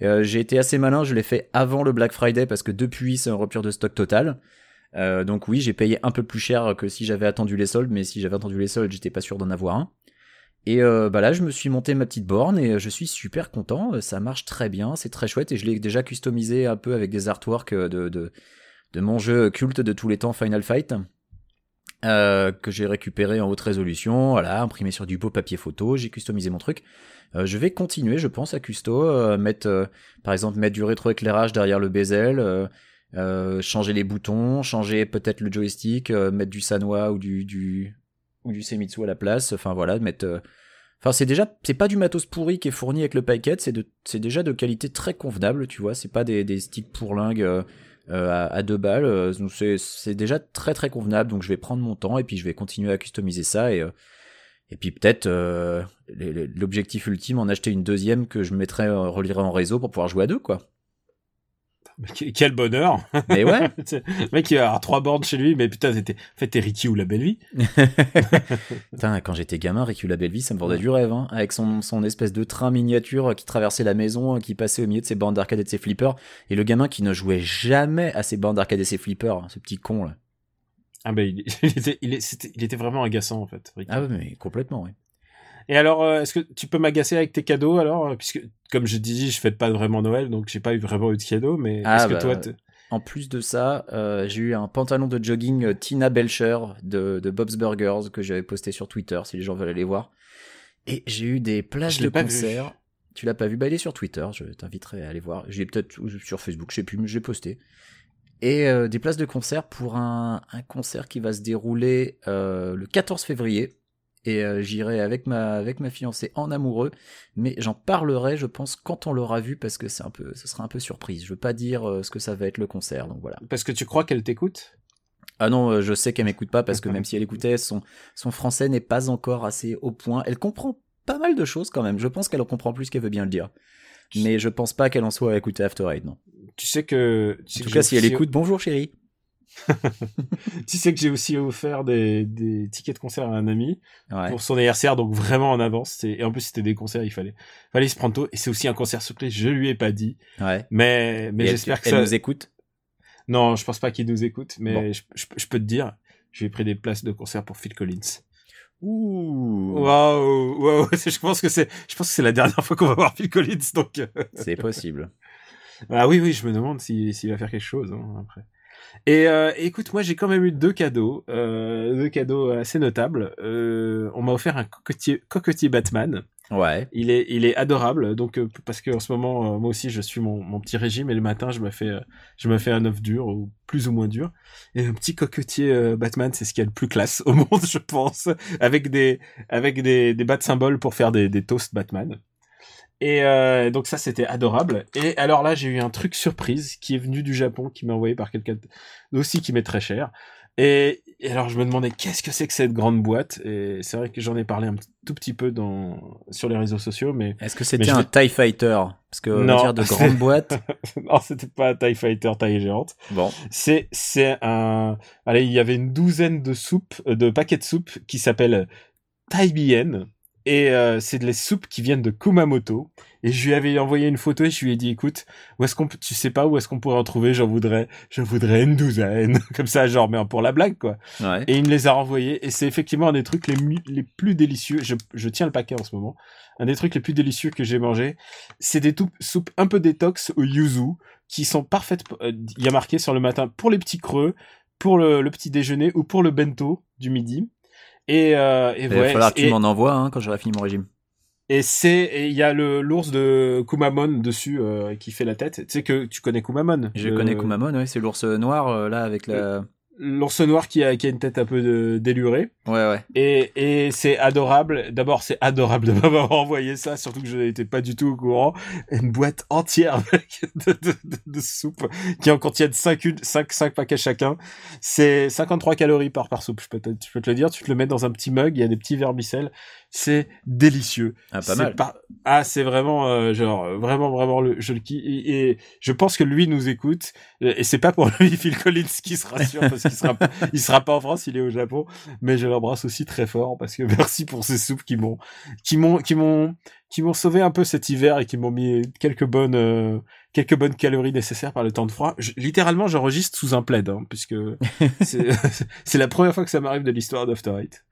E: Euh, j'ai été assez malin, je l'ai fait avant le Black Friday parce que depuis c'est un rupture de stock total. Donc oui, j'ai payé un peu plus cher que si j'avais attendu les soldes, mais si j'avais attendu les soldes, j'étais pas sûr d'en avoir un. Et euh, bah là, je me suis monté ma petite borne et euh, je suis super content. Euh, Ça marche très bien, c'est très chouette et je l'ai déjà customisé un peu avec des artworks de, de, mon jeu culte de tous les temps, Final Fight, que j'ai récupéré en haute résolution, voilà, imprimé sur du beau papier photo. J'ai customisé mon truc. Je vais continuer, je pense, à custo, mettre, par exemple, mettre du rétroéclairage derrière le bezel. changer les boutons, changer peut-être le joystick, mettre du Sanwa ou du, du ou du Semitsu à la place. Enfin voilà, mettre. euh, Enfin c'est déjà c'est pas du matos pourri qui est fourni avec le paquet, c'est de c'est déjà de qualité très convenable, tu vois. C'est pas des, des sticks pourlingues euh, euh, à, deux balles. c'est déjà très très convenable. Donc je vais prendre mon temps et puis je vais continuer à customiser ça et et puis peut-être l'objectif ultime en acheter une deuxième que je mettrai relierai en réseau pour pouvoir jouer à deux quoi.
D: Quel bonheur.
E: Mais ouais.
D: le mec, il va avoir trois bornes chez lui, mais putain, t'étais, en fait, t'es Ricky ou la belle vie.
E: Putain, quand j'étais gamin, Ricky la belle vie, ça me vendait du rêve, hein, avec son, son espèce de train miniature qui traversait la maison, qui passait au milieu de ses bandes d'arcade et de ses flippers, et le gamin qui ne jouait jamais à ses bandes d'arcade et ses flippers, hein, ce petit con là.
D: Ah ben, il, il était, il, est- c'était- il était vraiment agaçant, en fait. Ricky.
E: Ah ouais, mais complètement, oui.
D: Et alors, euh, est-ce que tu peux m'agacer avec tes cadeaux, alors? euh, Puisque, comme je dis, je fête pas vraiment Noël, donc j'ai pas eu vraiment eu de cadeaux, mais
E: Ah,
D: est-ce que
E: bah,
D: toi, t'es-
E: En plus de ça, euh, j'ai eu un pantalon de jogging euh, Tina Belcher de, de Bob's Burgers que j'avais posté sur Twitter si les gens veulent aller voir. Et j'ai eu des places
D: Je
E: de
D: vu.
E: concert. Tu l'as pas vu? Bah, il est sur Twitter, je t'inviterai à aller voir. J'ai peut-être sur Facebook, je sais plus, mais j'ai posté. Et euh, des places de concert pour un, un concert qui va se dérouler euh, le 14 février. Et euh, j'irai avec ma, avec ma fiancée en amoureux. Mais j'en parlerai, je pense, quand on l'aura vu, parce que c'est un peu, ce sera un peu surprise. Je veux pas dire euh, ce que ça va être le concert, donc voilà.
D: parce que tu crois qu'elle t'écoute?
E: Ah non, euh, je sais qu'elle m'écoute pas parce que même si elle écoutait, son, son français n'est pas encore assez au point. Elle comprend pas mal de choses quand même. Je pense qu'elle en comprend plus qu'elle veut bien le dire. Mais je pense pas qu'elle en soit à écouter After Eight, non.
D: Tu sais que, tu sais
E: En
D: que
E: tout cas, si elle écoute, bonjour chérie.
D: tu sais que j'ai aussi offert des, des tickets de concert à un ami
E: Ouais.
D: pour son anniversaire, donc vraiment en avance. Et en plus, c'était des concerts, il fallait, fallait se prendre tôt. Et c'est aussi un concert surprise, je lui ai pas dit.
E: ouais.
D: Mais, mais j'espère
E: elle,
D: que
E: elle
D: ça.
E: nous écoute?
D: Non, je pense pas qu'il nous écoute, mais
E: Bon.
D: je, je- je peux te dire, j'ai pris des places de concert pour Phil Collins.
E: Ouh.
D: Waouh, waouh, je pense que c'est, je pense que c'est la dernière fois qu'on va voir Phil Collins, donc. euh,
E: C'est possible.
D: Ah oui, oui, je me demande s'il s'il va faire quelque chose hein, après. Et euh, écoute, moi j'ai quand même eu deux cadeaux, euh, deux cadeaux assez notables. Euh, on m'a offert un cocotier, cocotier Batman.
E: Ouais.
D: Il est, il est adorable. Donc parce que en ce moment, moi aussi, je suis mon, mon petit régime et le matin, je me fais, je me fais un œuf dur ou plus ou moins dur. Et un petit cocotier Batman, c'est ce qu'il y a de plus classe au monde, je pense, avec des, avec des, des bas de symboles pour faire des, des toasts Batman. Et euh, donc ça c'était adorable. Et alors là j'ai eu un truc surprise qui est venu du Japon, qui m'a envoyé par quelqu'un aussi qui m'est très cher. Et, et alors je me demandais qu'est-ce que c'est que cette grande boîte? Et c'est vrai que j'en ai parlé un tout petit peu dans sur les réseaux sociaux, mais
E: Est-ce que c'était un TIE Fighter? Parce que
D: Non.
E: dire de grande boîte.
D: non c'était pas un Tie Fighter taille géante.
E: Bon.
D: C'est c'est un allez il y avait une douzaine de soupes euh, de paquets de soupes qui s'appellent Taibien et euh, c'est de les soupes qui viennent de Kumamoto. Et je lui avais envoyé une photo et je lui ai dit écoute où est-ce qu'on tu sais pas où est-ce qu'on pourrait en trouver? J'en voudrais je voudrais une douzaine. Comme ça genre mais pour la blague quoi.
E: Ouais.
D: et il me les a renvoyés et c'est effectivement un des trucs les, les plus délicieux. Je, je tiens le paquet en ce moment. Un des trucs les plus délicieux que j'ai mangé c'est des soupes un peu détox au yuzu qui sont parfaites euh, il y a marqué sur le matin pour les petits creux pour le, le petit déjeuner ou pour le bento du midi et, euh, et
E: Il va
D: ouais,
E: falloir que tu m'en envoies hein, quand j'aurai fini mon régime.
D: et c'est et il y a le l'ours de Kumamon dessus euh, qui fait la tête. Tu sais que tu connais Kumamon.
E: Je
D: le-
E: connais Kumamon, ouais, c'est l'ours noir euh, là avec la.
D: L'ours noir qui a qui a une tête un peu de, délurée.
E: Ouais, ouais.
D: Et et c'est adorable. D'abord c'est adorable de m'avoir envoyé ça, surtout que je n'étais pas du tout au courant. Une boîte entière de, de, de, de soupe qui en contiennent 5 cinq, cinq paquets chacun. C'est 53 calories par par soupe. Je peux te, je peux te le dire. Tu te le mets dans un petit mug. Il y a des petits vermicelles. C'est délicieux.
E: Ah, pas
D: C'est
E: mal.
D: pas- Ah, c'est vraiment euh, genre euh, vraiment vraiment le je le kiffe et, et je pense que lui nous écoute et c'est pas pour lui Phil Collins qui se rassure parce qu'il sera il sera pas en France, il est au Japon, mais je l'embrasse aussi très fort parce que merci pour ces soupes qui m'ont qui m'ont qui m'ont qui m'ont sauvé un peu cet hiver et qui m'ont mis quelques bonnes euh, quelques bonnes calories nécessaires par le temps de froid. Je- littéralement, j'enregistre sous un plaid hein, puisque c'est c'est la première fois que ça m'arrive de l'histoire d'After Eight.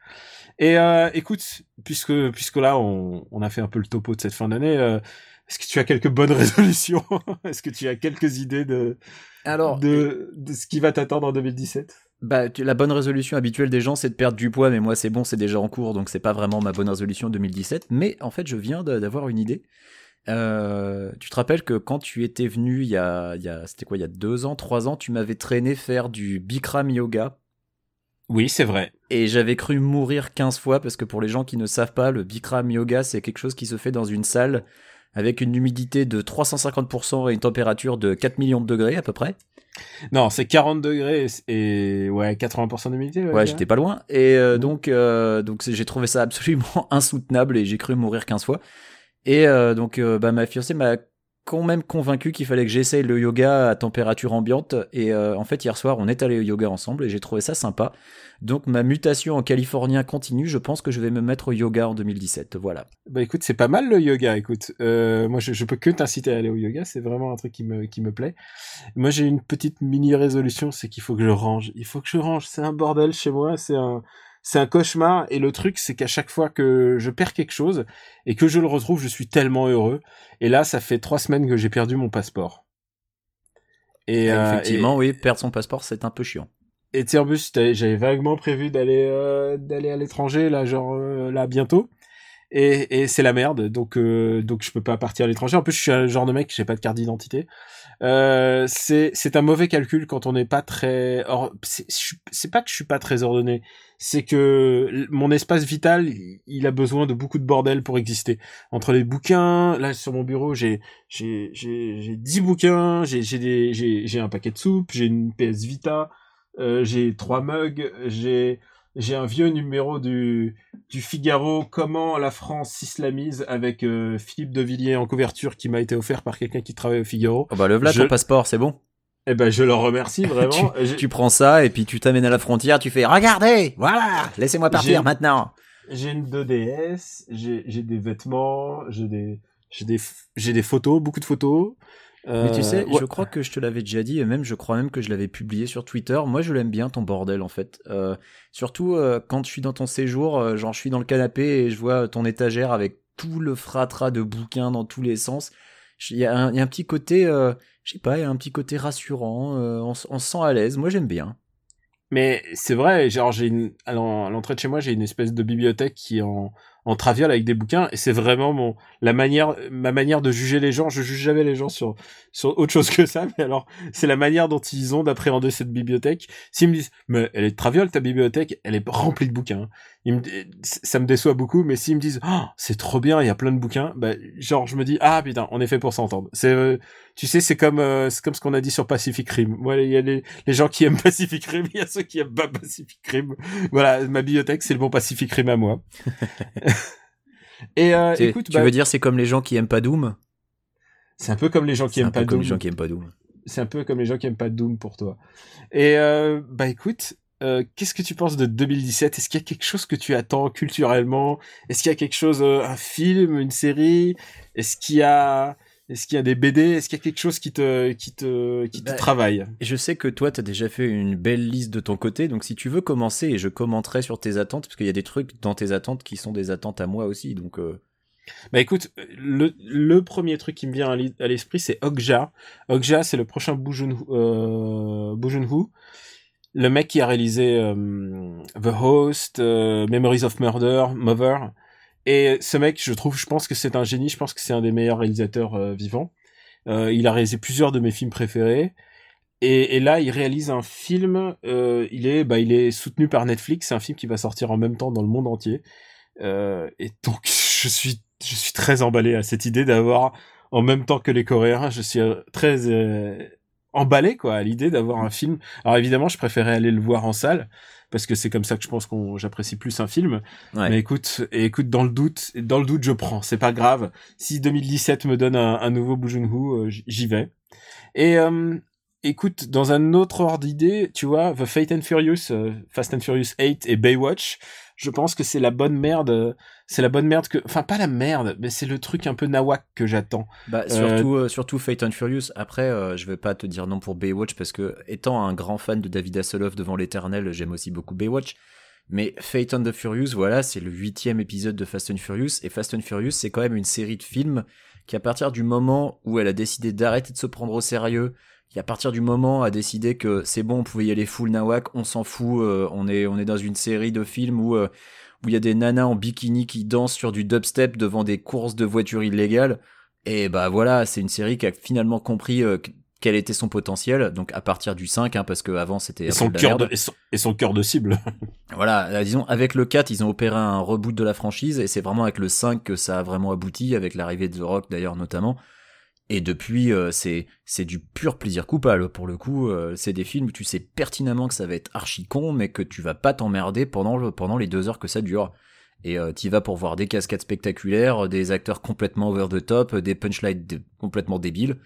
D: Et euh, écoute, puisque puisque là on, on a fait un peu le topo de cette fin d'année, euh, est-ce que tu as quelques bonnes résolutions? Est-ce que tu as quelques idées de
E: Alors,
D: de, de ce qui va t'attendre en 2017
E: Bah, la bonne résolution habituelle des gens, c'est de perdre du poids, mais moi, c'est bon, c'est déjà en cours, donc c'est pas vraiment ma bonne résolution 2017. Mais en fait, je viens d'avoir une idée. Euh, tu te rappelles que quand tu étais venu il y a, il y a c'était quoi, il y a deux ans, trois ans, tu m'avais traîné faire du Bikram yoga.
D: Oui, c'est vrai.
E: Et j'avais cru mourir 15 fois parce que pour les gens qui ne savent pas, le Bikram yoga, c'est quelque chose qui se fait dans une salle avec une humidité de 350% et une température de 4 millions de degrés à peu près.
D: Non, c'est 40 degrés et, et ouais, 80% d'humidité.
E: Ouais, j'étais pas loin. Et euh, donc, euh, donc j'ai trouvé ça absolument insoutenable et j'ai cru mourir 15 fois. Et euh, donc, bah, ma fiancée m'a même convaincu qu'il fallait que j'essaye le yoga à température ambiante. Et euh, en fait, hier soir, on est allé au yoga ensemble et j'ai trouvé ça sympa. Donc, ma mutation en californien continue. Je pense que je vais me mettre au yoga en 2017. Voilà.
D: Bah écoute, c'est pas mal le yoga. Écoute, euh, moi je, je peux que t'inciter à aller au yoga. C'est vraiment un truc qui me qui me plaît. Moi j'ai une petite mini résolution, c'est qu'il faut que je range. Il faut que je range. C'est un bordel chez moi. C'est un c'est un cauchemar. Et le truc, c'est qu'à chaque fois que je perds quelque chose et que je le retrouve, je suis tellement heureux. Et là, ça fait trois semaines que j'ai perdu mon passeport. Et, euh,
E: Effectivement, oui, perdre son passeport, c'est un peu chiant.
D: Et tu sais, en plus, t'avais- j'avais vaguement prévu d'aller euh, d'aller à l'étranger, là, genre euh, là bientôt. Et, et c'est la merde, donc euh, donc je peux pas partir à l'étranger. En plus, je suis un genre de mec, j'ai pas de carte d'identité. Euh, c'est c'est un mauvais calcul quand on n'est pas très. Or, c'est pas que je suis pas très ordonné, c'est que mon espace vital, il- a besoin de beaucoup de bordel pour exister. Entre les bouquins, là sur mon bureau, j'ai j'ai j'ai 10 bouquins, j'ai j'ai des j'ai j'ai un paquet de soupe, j'ai une PS Vita. Euh, j'ai trois mugs, j'ai j'ai un vieux numéro du du Figaro Comment la France s'islamise avec euh, Philippe de Villiers en couverture qui m'a été offert par quelqu'un qui travaille au Figaro.
E: Oh bah, le voilà
D: Je-
E: ton passeport, c'est bon.
D: Eh ben je leur remercie vraiment.
E: Tu prends ça et puis tu t'amènes à la frontière, tu fais Regardez, voilà, laissez-moi partir maintenant.
D: J'ai une 2DS, j'ai j'ai des vêtements, j'ai des j'ai des j'ai des photos, beaucoup de photos.
E: Mais tu
D: Euh,
E: sais,
D: ouais.
E: je crois que je te l'avais déjà dit, et même je crois même que je l'avais publié sur Twitter. Moi, je l'aime bien ton bordel en fait. Euh, surtout euh, quand je suis dans ton séjour, euh, genre je suis dans le canapé et je vois ton étagère avec tout le fratras de bouquins dans tous les sens. Il y, a un il y a un petit côté, euh, je sais pas, il y a un petit côté rassurant. euh, on, se sent à l'aise. Moi, j'aime bien.
D: Mais c'est vrai, genre j'ai une à l'en- à l'entrée de chez moi, j'ai une espèce de bibliothèque qui en en traviole avec des bouquins et c'est vraiment mon la manière ma manière de juger les gens. Je juge jamais les gens sur sur autre chose que ça mais alors c'est la manière dont ils ont d'appréhender cette bibliothèque. S'ils me disent mais elle est traviole ta bibliothèque elle est remplie de bouquins. Ça me déçoit beaucoup mais s'ils me disent oh, c'est trop bien il y a plein de bouquins bah genre je me dis ah putain on est fait pour s'entendre. C'est euh, tu sais c'est comme euh, c'est comme ce qu'on a dit sur Pacific Rim. Moi il y a les, les gens qui aiment Pacific Rim il y a ceux qui aiment pas Pacific Rim. Voilà ma bibliothèque c'est le bon Pacific Rim à moi
E: Et euh, écoute, tu bah, veux dire c'est comme les gens qui aiment pas Doom?
D: C'est un peu comme les gens qui aiment pas
E: Doom.
D: C'est un peu comme les gens qui aiment pas Doom pour toi. Et euh, bah écoute, euh, qu'est-ce que tu penses de 2017 Est-ce qu'il y a quelque chose que tu attends culturellement? Est-ce qu'il y a quelque chose, euh, un film, une série? Est-ce qu'il y a est-ce qu'il y a des BD Est-ce qu'il y a quelque chose qui te, qui te, qui te bah, travaille?
E: Je sais que toi, tu as déjà fait une belle liste de ton côté, donc si tu veux commencer, et je commenterai sur tes attentes, parce qu'il y a des trucs dans tes attentes qui sont des attentes à moi aussi, donc... Euh...
D: Bah écoute, le, le premier truc qui me vient à l'esprit, c'est Okja. Okja, c'est le prochain Bujunhu, euh, le mec qui a réalisé euh, The Host, euh, Memories of Murder, Mother, et ce mec, je trouve, je pense que c'est un génie. Je pense que c'est un des meilleurs réalisateurs euh, vivants. Euh, il a réalisé plusieurs de mes films préférés. Et, et là, il réalise un film. Euh, il est, bah, il est soutenu par Netflix. C'est un film qui va sortir en même temps dans le monde entier. Euh, et donc, je suis, je suis très emballé à cette idée d'avoir en même temps que les Coréens. Je suis très emballé quoi à l'idée d'avoir un film. Alors évidemment, je préférais aller le voir en salle parce que c'est comme ça que je pense qu'on j'apprécie plus un film. Mais écoute, et écoute dans le doute, dans le doute je prends, c'est pas grave. Si 2017 me donne un, nouveau Bujunhu, euh, j'y vais. Et euh, écoute, dans un autre ordre d'idée, tu vois, The Fate and Furious, euh, Fast and Furious 8 et Baywatch, je pense que c'est la bonne merde c'est la bonne merde que enfin pas la merde mais c'est le truc un peu nawak que j'attends.
E: Bah surtout euh, surtout Fate and Furious. Après euh, je vais pas te dire non pour Baywatch parce que étant un grand fan de David Hasselhoff devant l'éternel j'aime aussi beaucoup Baywatch. Mais Fate and the Furious voilà c'est le huitième épisode de Fast and Furious. Et Fast and Furious c'est quand même une série de films qui à partir du moment où elle a décidé d'arrêter de se prendre au sérieux qui à partir du moment a décidé que c'est bon, on pouvait y aller full nawak, on s'en fout, euh, on est on est dans une série de films où euh, où il y a des nanas en bikini qui dansent sur du dubstep devant des courses de voitures illégales. Et bah voilà, c'est une série qui a finalement compris euh, quel était son potentiel. Donc à partir du 5, hein, parce que avant c'était
D: et son cœur de, et son, cœur de cible.
E: voilà, disons avec le 4, ils ont opéré un reboot de la franchise et c'est vraiment avec le 5 que ça a vraiment abouti, avec l'arrivée de The Rock d'ailleurs notamment. Et depuis, euh, c'est c'est du pur plaisir coupable. Pour le coup, euh, c'est des films où tu sais pertinemment que ça va être archi con, mais que tu vas pas t'emmerder pendant pendant les deux heures que ça dure. Et euh, tu vas pour voir des cascades spectaculaires, des acteurs complètement over the top, des punchlines complètement débiles.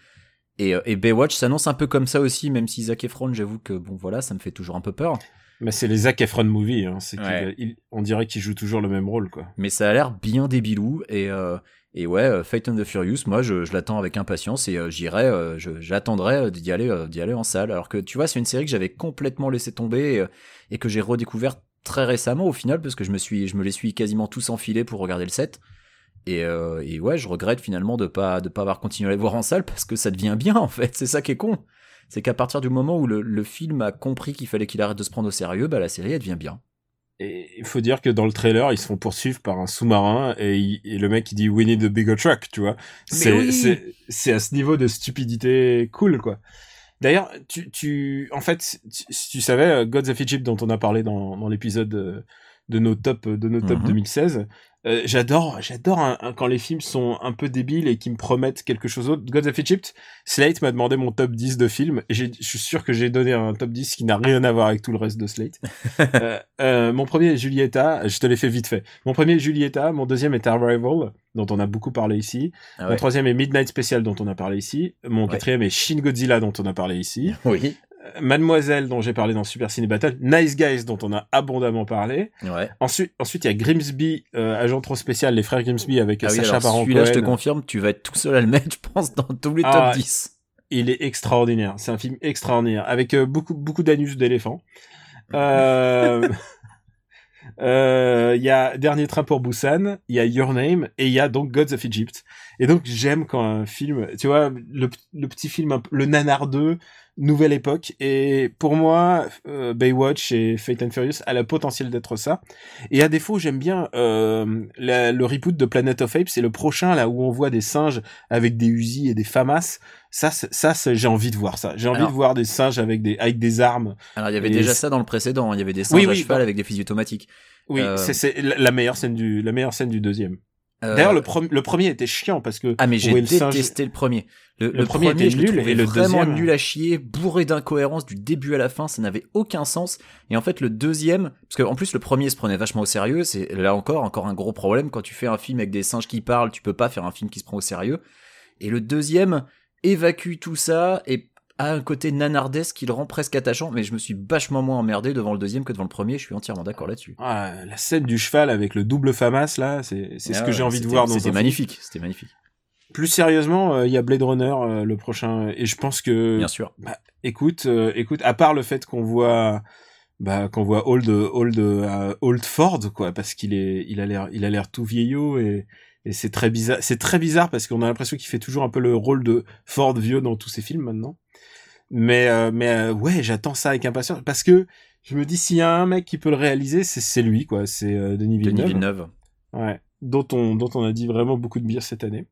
E: Et, et Baywatch s'annonce un peu comme ça aussi, même si Zac Efron, j'avoue que bon voilà, ça me fait toujours un peu peur.
D: Mais c'est les Zac Efron movie, hein. c'est on dirait qu'il joue toujours le même rôle quoi.
E: Mais ça a l'air bien débilou et et ouais, euh, Fate and the Furious, moi je, l'attends avec impatience et euh, j'irai, euh, j'attendrai d'y aller, d'y aller en salle. Alors que tu vois, c'est une série que j'avais complètement laissé tomber et, que j'ai redécouvert très récemment au final parce que je me suis, je me les suis quasiment tous enfilés pour regarder le set. Et, et, ouais, je regrette finalement de pas de pas avoir continué à les voir en salle parce que ça devient bien en fait. C'est ça qui est con. C'est qu'à partir du moment où le, le film a compris qu'il fallait qu'il arrête de se prendre au sérieux, bah la série elle devient bien.
D: Et il faut dire que dans le trailer, ils se font poursuivre par un sous-marin et, le mec il dit We need a bigger truck, tu vois. C'est c'est à ce niveau de stupidité cool quoi. D'ailleurs, tu tu en fait tu, tu savais euh, Gods of Egypt dont on a parlé dans dans l'épisode de, de nos top de nos top 2016, mhm. Euh, j'adore, j'adore quand les films sont un peu débiles et qui me promettent quelque chose d'autre. Gods of Egypt, Slate m'a demandé mon top 10 de films je suis sûr que j'ai donné un top 10 qui n'a rien à voir avec tout le reste de Slate. Euh, euh, mon premier est Julieta, je te l'ai fait vite fait. Mon premier est Julieta, mon deuxième est Arrival, dont on a beaucoup parlé ici. Ah mon troisième est Midnight Special, dont on a parlé ici. Mon quatrième est Shin Godzilla, dont on a parlé ici.
E: Oui.
D: Mademoiselle dont j'ai parlé dans Super Ciné Battle, Nice Guys dont on a abondamment parlé.
E: Ouais.
D: Ensuite, ensuite il y a Grimsby, euh, agent trop spécial, les frères Grimsby avec ah Sacha Baron
E: Cohen. je te confirme, tu vas être tout seul à le mettre, je pense, dans tous les ah, top 10.
D: Il est extraordinaire. C'est un film extraordinaire avec euh, beaucoup beaucoup d'anus d'éléphants. Euh... Euh, il y a Dernier train pour Busan, il y a Your Name et il y a donc Gods of Egypt. Et donc j'aime quand un film, tu vois, le, le petit film, le nanar 2 nouvelle époque. Et pour moi, euh, Baywatch et Fate and Furious a le potentiel d'être ça. Et à défaut, j'aime bien euh, la- le reboot de Planet of Apes. C'est le prochain là où on voit des singes avec des Uzi et des FAMAS. Ça, ça, j'ai envie de voir ça. J'ai envie
E: Alors-
D: de voir des singes avec des avec des armes.
E: Alors il y avait
D: Et
E: déjà ça dans le précédent, il y avait des singes
D: Oui,
E: à cheval
D: bah-
E: avec des fusils automatiques.
D: Oui,
E: Euh,
D: c'est la meilleure scène du la meilleure scène du deuxième.
E: Euh,
D: D'ailleurs, le, le premier était chiant parce que
E: Ah mais j'ai détesté le premier. Le,
D: Le premier était
E: je
D: nul, et le
E: vraiment
D: deuxième-
E: nul à chier, bourré d'incohérences du début à la fin, ça n'avait aucun sens. Et en fait le deuxième, parce qu'en plus le premier se prenait vachement au sérieux, c'est là encore encore un gros problème quand tu fais un film avec des singes qui parlent, tu peux pas faire un film qui se prend au sérieux. Et le deuxième évacue tout ça et a un côté nanardesque qui le rend presque attachant, mais je me suis vachement moins emmerdé devant le deuxième que devant le premier, je suis entièrement d'accord là-dessus.
D: Ah, la scène du cheval avec le double FAMAS là, c'est ce
E: Ah
D: que
E: ouais,
D: j'ai envie de voir dans
E: C'était magnifique, c'était magnifique.
D: Plus sérieusement, euh, il y a Blade Runner euh, le prochain et je pense que
E: Bien sûr.
D: écoute euh, écoute à part le fait qu'on voit bah qu'on voit Old Old Old Ford quoi parce qu'il est il a l'air il a l'air tout vieillot et et c'est très bizarre c'est très bizarre parce qu'on a l'impression qu'il fait toujours un peu le rôle de Ford vieux dans tous ses films maintenant. Mais euh, mais euh, ouais, j'attends ça avec impatience parce que je me dis s'il y a un mec qui peut le réaliser, c'est lui quoi, c'est euh, Denis Villeneuve.
E: Denis Villeneuve.
D: Ouais, dont on dont on a dit vraiment beaucoup de bien cette année.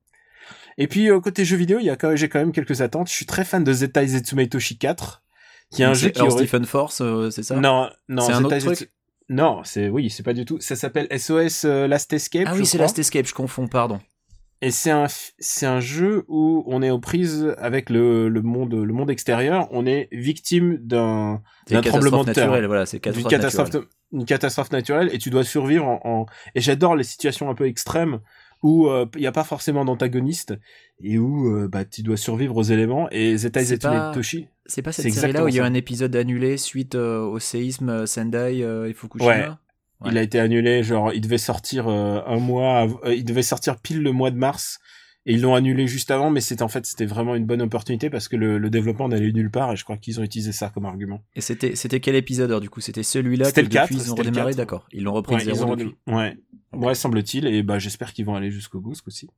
D: Et puis euh, côté jeux vidéo, il y a j'ai quand même quelques attentes. Je suis très fan de Zeta Zetsume Toshi 4, qui est un
E: C'est
D: jeu qui
E: Earth
D: aurait
E: Defense Force, euh, c'est ça?
D: Non non
E: C'est un autre
D: Zetsu-
E: truc?
D: Non c'est oui c'est pas du tout. Ça s'appelle SOS euh, Last Escape.
E: Ah oui, c'est. Last Escape, je confonds, pardon.
D: Et c'est un c'est un jeu où on est aux prises avec le le monde le monde extérieur. On est victime d'un d'un
E: une
D: tremblement de terre.
E: naturelle, voilà, c'est
D: d'une
E: catastrophe
D: catastrophe,
E: naturelle.
D: une catastrophe naturelle et tu dois survivre en, en- et j'adore les situations un peu extrêmes où il n'y a pas forcément d'antagoniste et où euh, bah tu dois survivre aux éléments et Zeta
E: pas-
D: Toshi
E: C'est pas cette série-là où il y a un épisode annulé suite euh, au séisme euh, Sendai euh, et Fukushima
D: Ouais.
E: Ouais.
D: il a été annulé genre il devait sortir euh, un mois av- euh, il devait sortir pile le mois de mars et ils l'ont annulé juste avant mais c'était en fait c'était vraiment une bonne opportunité parce que le, le développement n'allait nulle part et je crois qu'ils ont utilisé ça comme argument
E: Et c'était c'était quel épisode alors du coup? C'était celui-là que
D: C'était le
E: depuis
D: 4,
E: ils ont redémarré,
D: 4.
E: d'accord. Ils l'ont repris
D: Ouais, ils
E: zéro
D: ont
E: depuis.
D: ouais ouais semble-t-il et bah j'espère qu'ils vont aller jusqu'au bout ce coup-ci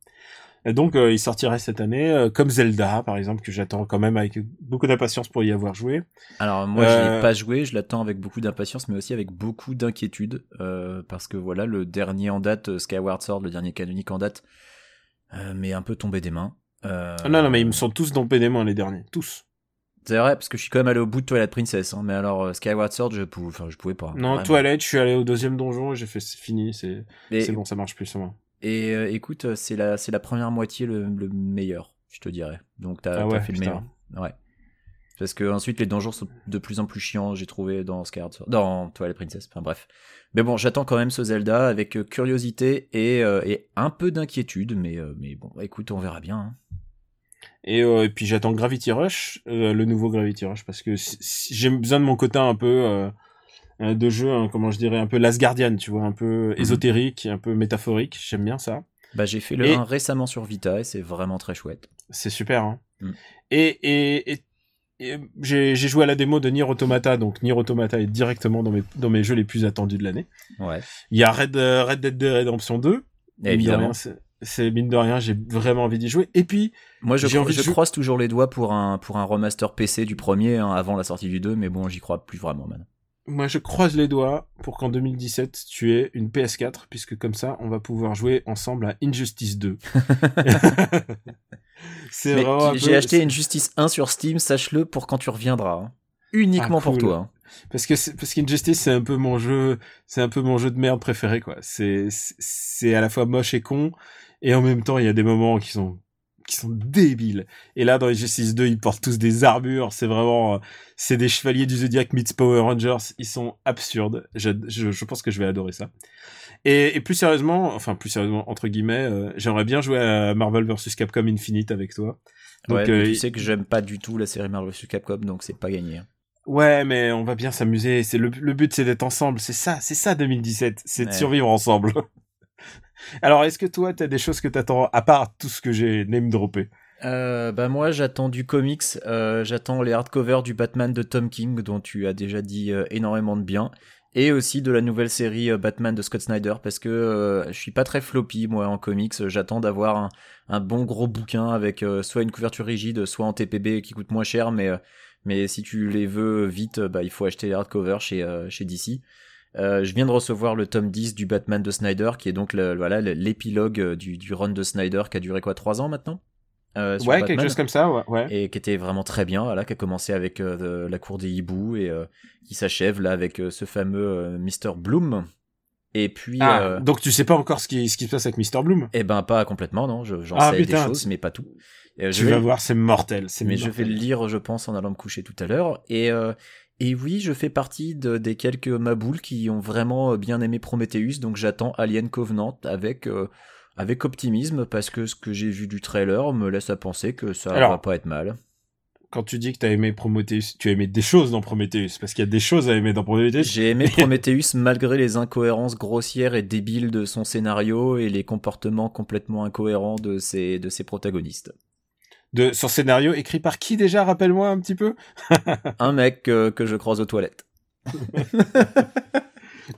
D: Et donc euh, il sortirait cette année euh, comme Zelda par exemple que j'attends quand même avec beaucoup d'impatience pour y avoir joué
E: Alors moi je
D: Euh,
E: l'ai pas joué, je l'attends avec beaucoup d'impatience mais aussi avec beaucoup d'inquiétude euh, parce que voilà le dernier en date euh, Skyward Sword, le dernier canonique en date euh, m'est un peu tombé des mains. Euh,
D: Ah non non mais ils me sont tous dompés des mains les derniers tous
E: C'est vrai parce que je suis quand même allé au bout de Twilight Princess hein, mais alors euh, Skyward Sword je pouvais enfin je pouvais pas.
D: non
E: vraiment.
D: toilette je suis allé au deuxième donjon et j'ai fait c'est fini c'est bon ça marche plus sur moi
E: Et euh, écoute, euh, c'est la, c'est la première moitié le, le meilleur, je te dirais. Donc t'as,
D: Ah ouais,
E: fait le meilleur. Ouais. Parce que ensuite les donjons sont de plus en plus chiants, j'ai trouvé dans Skyward Sword, dans Twilight Princess. Enfin bref. Mais bon, j'attends quand même ce Zelda avec euh, curiosité et, euh, et un peu d'inquiétude, mais euh, mais bon, écoute, on verra bien. hein.
D: Et, et puis j'attends Gravity Rush, le nouveau Gravity Rush, parce que si- si- j'ai besoin de mon quota un peu de jeu, hein, comment je dirais, un peu Last Guardian, tu vois, un peu ésotérique, un peu métaphorique. J'aime bien ça.
E: Bah j'ai fait le
D: Et-
E: 1 récemment sur Vita et c'est vraiment très chouette.
D: C'est super. Hein.
E: Mm.
D: Et, et, j'ai joué à la démo de Nier Automata, donc Nier Automata est directement dans mes, dans mes jeux les plus attendus de l'année.
E: Ouais.
D: Il y a Red, euh, Red Dead Redemption 2. Mine de
E: Évidemment.
D: c'est- mine de rien, j'ai vraiment envie d'y jouer. Et puis,
E: Moi, je,
D: envie
E: je croise toujours les doigts pour un, pour un remaster PC du premier hein, avant la sortie du 2, mais bon, j'y crois plus vraiment, man.
D: Moi, je croise les doigts pour qu'en 2017, tu aies une PS4, puisque comme ça, on va pouvoir jouer ensemble à Injustice 2. c'est
E: Mais
D: vraiment un
E: J'ai
D: peu-
E: acheté une Justice 1 sur Steam, sache-le pour quand tu reviendras. hein. Uniquement
D: Ah,
E: pour toi. hein.
D: parce que parce qu'Injustice c'est un peu mon jeu, c'est un peu mon jeu de merde préféré quoi. C'est à la fois moche et con, et en même temps, il y a des moments qui sont qui sont débiles. Et là, dans Injustice 2, ils portent tous des armures. C'est vraiment, euh, c'est des chevaliers du Zodiac meets Power Rangers. Ils sont absurdes. Je, je, je pense que je vais adorer ça. Et, et plus sérieusement, enfin plus sérieusement entre guillemets, euh, j'aimerais bien jouer à Marvel vs Capcom Infinite avec toi. Donc,
E: Ouais,
D: euh,
E: tu
D: il-
E: sais que j'aime pas du tout la série Marvel vs Capcom, donc c'est pas gagné. hein.
D: Ouais, mais on va bien s'amuser. C'est le, le but, c'est d'être ensemble. C'est ça, c'est ça 2017. C'est de survivre ensemble. Alors, est-ce que toi, t'as des choses que t'attends à part tout ce que j'ai name droppé?
E: Euh, bah moi j'attends du comics, euh, j'attends les hardcovers du Batman de Tom King dont tu as déjà dit euh, énormément de bien, et aussi de la nouvelle série Batman de Scott Snyder parce que je suis pas très floppy moi en comics, j'attends d'avoir un, bon gros bouquin avec soit une couverture rigide, soit en TPB qui coûte moins cher, mais si tu les veux vite, bah, il faut acheter les hardcovers chez DC. Euh, je viens de recevoir le tome 10 du Batman de Snyder, qui est donc le, voilà l'épilogue euh, du, du run de Snyder qui a duré quoi, 3 ans maintenant
D: euh, ouais, quelque chose comme ça, ouais, ouais,
E: Et qui était vraiment très bien, voilà, qui a commencé avec euh, la cour des hiboux et qui s'achève là avec ce fameux Mr. Bloom. Et puis.
D: Ah, donc tu sais pas encore ce qui, ce qui se passe avec Mr. Bloom?
E: Eh ben pas complètement, non. J'en ah, sais des choses, mais pas tout.
D: je tu vais... vas voir, c'est mortel.
E: Mais
D: mortel.
E: je vais le lire, je pense, en allant me coucher tout à l'heure. Et et oui, je fais partie de, des quelques maboules qui ont vraiment bien aimé Prometheus, donc j'attends Alien Covenant avec avec optimisme parce que ce que j'ai vu du trailer me laisse à penser que ça va pas être mal.
D: Quand tu dis que t'as aimé Prometheus, tu as aimé des choses dans Prometheus parce qu'il y a des choses à aimer dans Prometheus.
E: J'ai aimé Prometheus malgré les incohérences grossières et débiles de son scénario et les comportements complètement incohérents de ses de ses protagonistes.
D: De son scénario écrit par qui déjà Rappelle-moi un petit peu?
E: un mec euh, que je croise aux toilettes.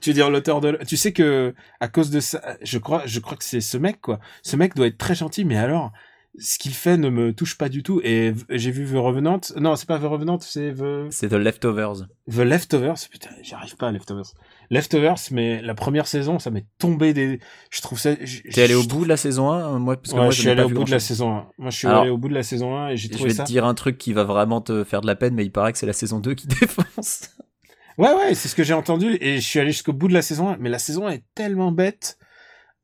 D: tu veux dire l'auteur de tu sais que à cause de ça je crois je crois que c'est ce mec quoi. Ce mec doit être très gentil mais alors ce qu'il fait ne me touche pas du tout. Et j'ai vu The Revenant. Non c'est pas The Revenant c'est The
E: c'est The Leftovers.
D: The Leftovers. Putain j'arrive pas à Leftovers Leftovers mais la première saison ça m'est tombé des je trouve ça
E: t'es allé au bout de la saison 1 moi parce que moi
D: je suis allé au bout de la saison 1 moi je suis allé au bout de la saison 1 et j'ai trouvé
E: ça je vais te dire un truc qui va vraiment te faire de la peine mais il paraît que c'est la saison 2 qui défonce
D: Ouais, ouais, c'est ce que j'ai entendu et je suis allé jusqu'au bout de la saison, mais la saison est tellement bête.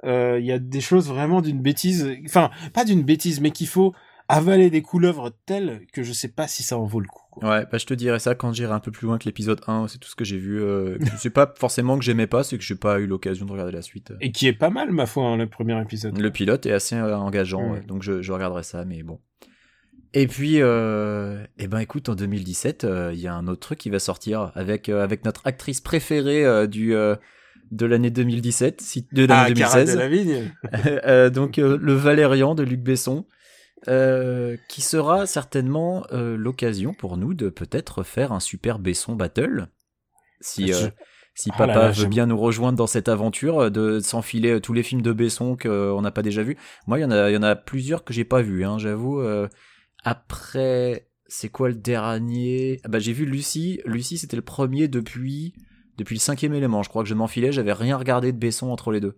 D: Euh, il y a des choses vraiment d'une bêtise, enfin, pas d'une bêtise, mais qu'il faut avaler des couleuvres telles que je sais pas si ça en vaut le coup.
E: Ouais, bah je te dirais ça quand j'irai un peu plus loin que l'épisode 1, c'est tout ce que j'ai vu. Euh, sais pas forcément que j'aimais pas, c'est que j'ai pas eu l'occasion de regarder la suite.
D: Et qui est pas mal, ma foi, hein, le premier épisode.
E: Le pilote est assez euh, engageant, donc je, je regarderai ça, mais bon. Et puis, euh, eh ben écoute, en 2017, euh, il y a un autre truc qui va sortir avec euh, avec notre actrice préférée euh, du de l'année 2017, si, de l'année ah, 2016. De donc le Valérian de Luc Besson, qui sera certainement l'occasion pour nous de peut-être faire un super Besson battle, si. Si ah papa veut bien nous rejoindre dans cette aventure, de s'enfiler tous les films de Besson qu'on n'a pas déjà vus. Moi, il y en a, y en a plusieurs que j'ai pas vus. Hein, J'avoue, après, c'est quoi le dernier? Ah Bah j'ai vu Lucie. Lucie c'était le premier depuis depuis le cinquième élément. Je crois que je m'enfilais, j'avais rien regardé de Besson entre les deux.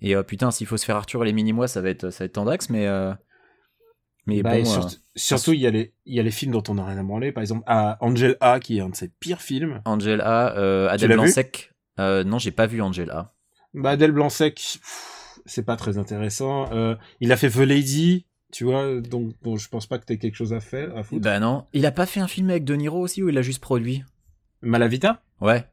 E: Et euh, putain, s'il faut se faire Arthur et les mini-mois, ça va être ça va être tendax, mais euh,
D: mais bah, bon. Euh, surtout, il y a les il y a les films dont on n'a rien à branler. Par exemple, à Angel A, qui est un de ses pires films.
E: Angel A, Adèle Blanc-Sec. non, j'ai pas vu Angel A.
D: Bah Adèle Blanc-Sec, c'est pas très intéressant. il a fait The Lady, tu vois, donc bon, je pense pas que t'aies quelque chose à faire, à foutre.
E: Bah non. Il a pas fait un film avec De Niro aussi ou il a juste produit?
D: Malavita?
E: Ouais.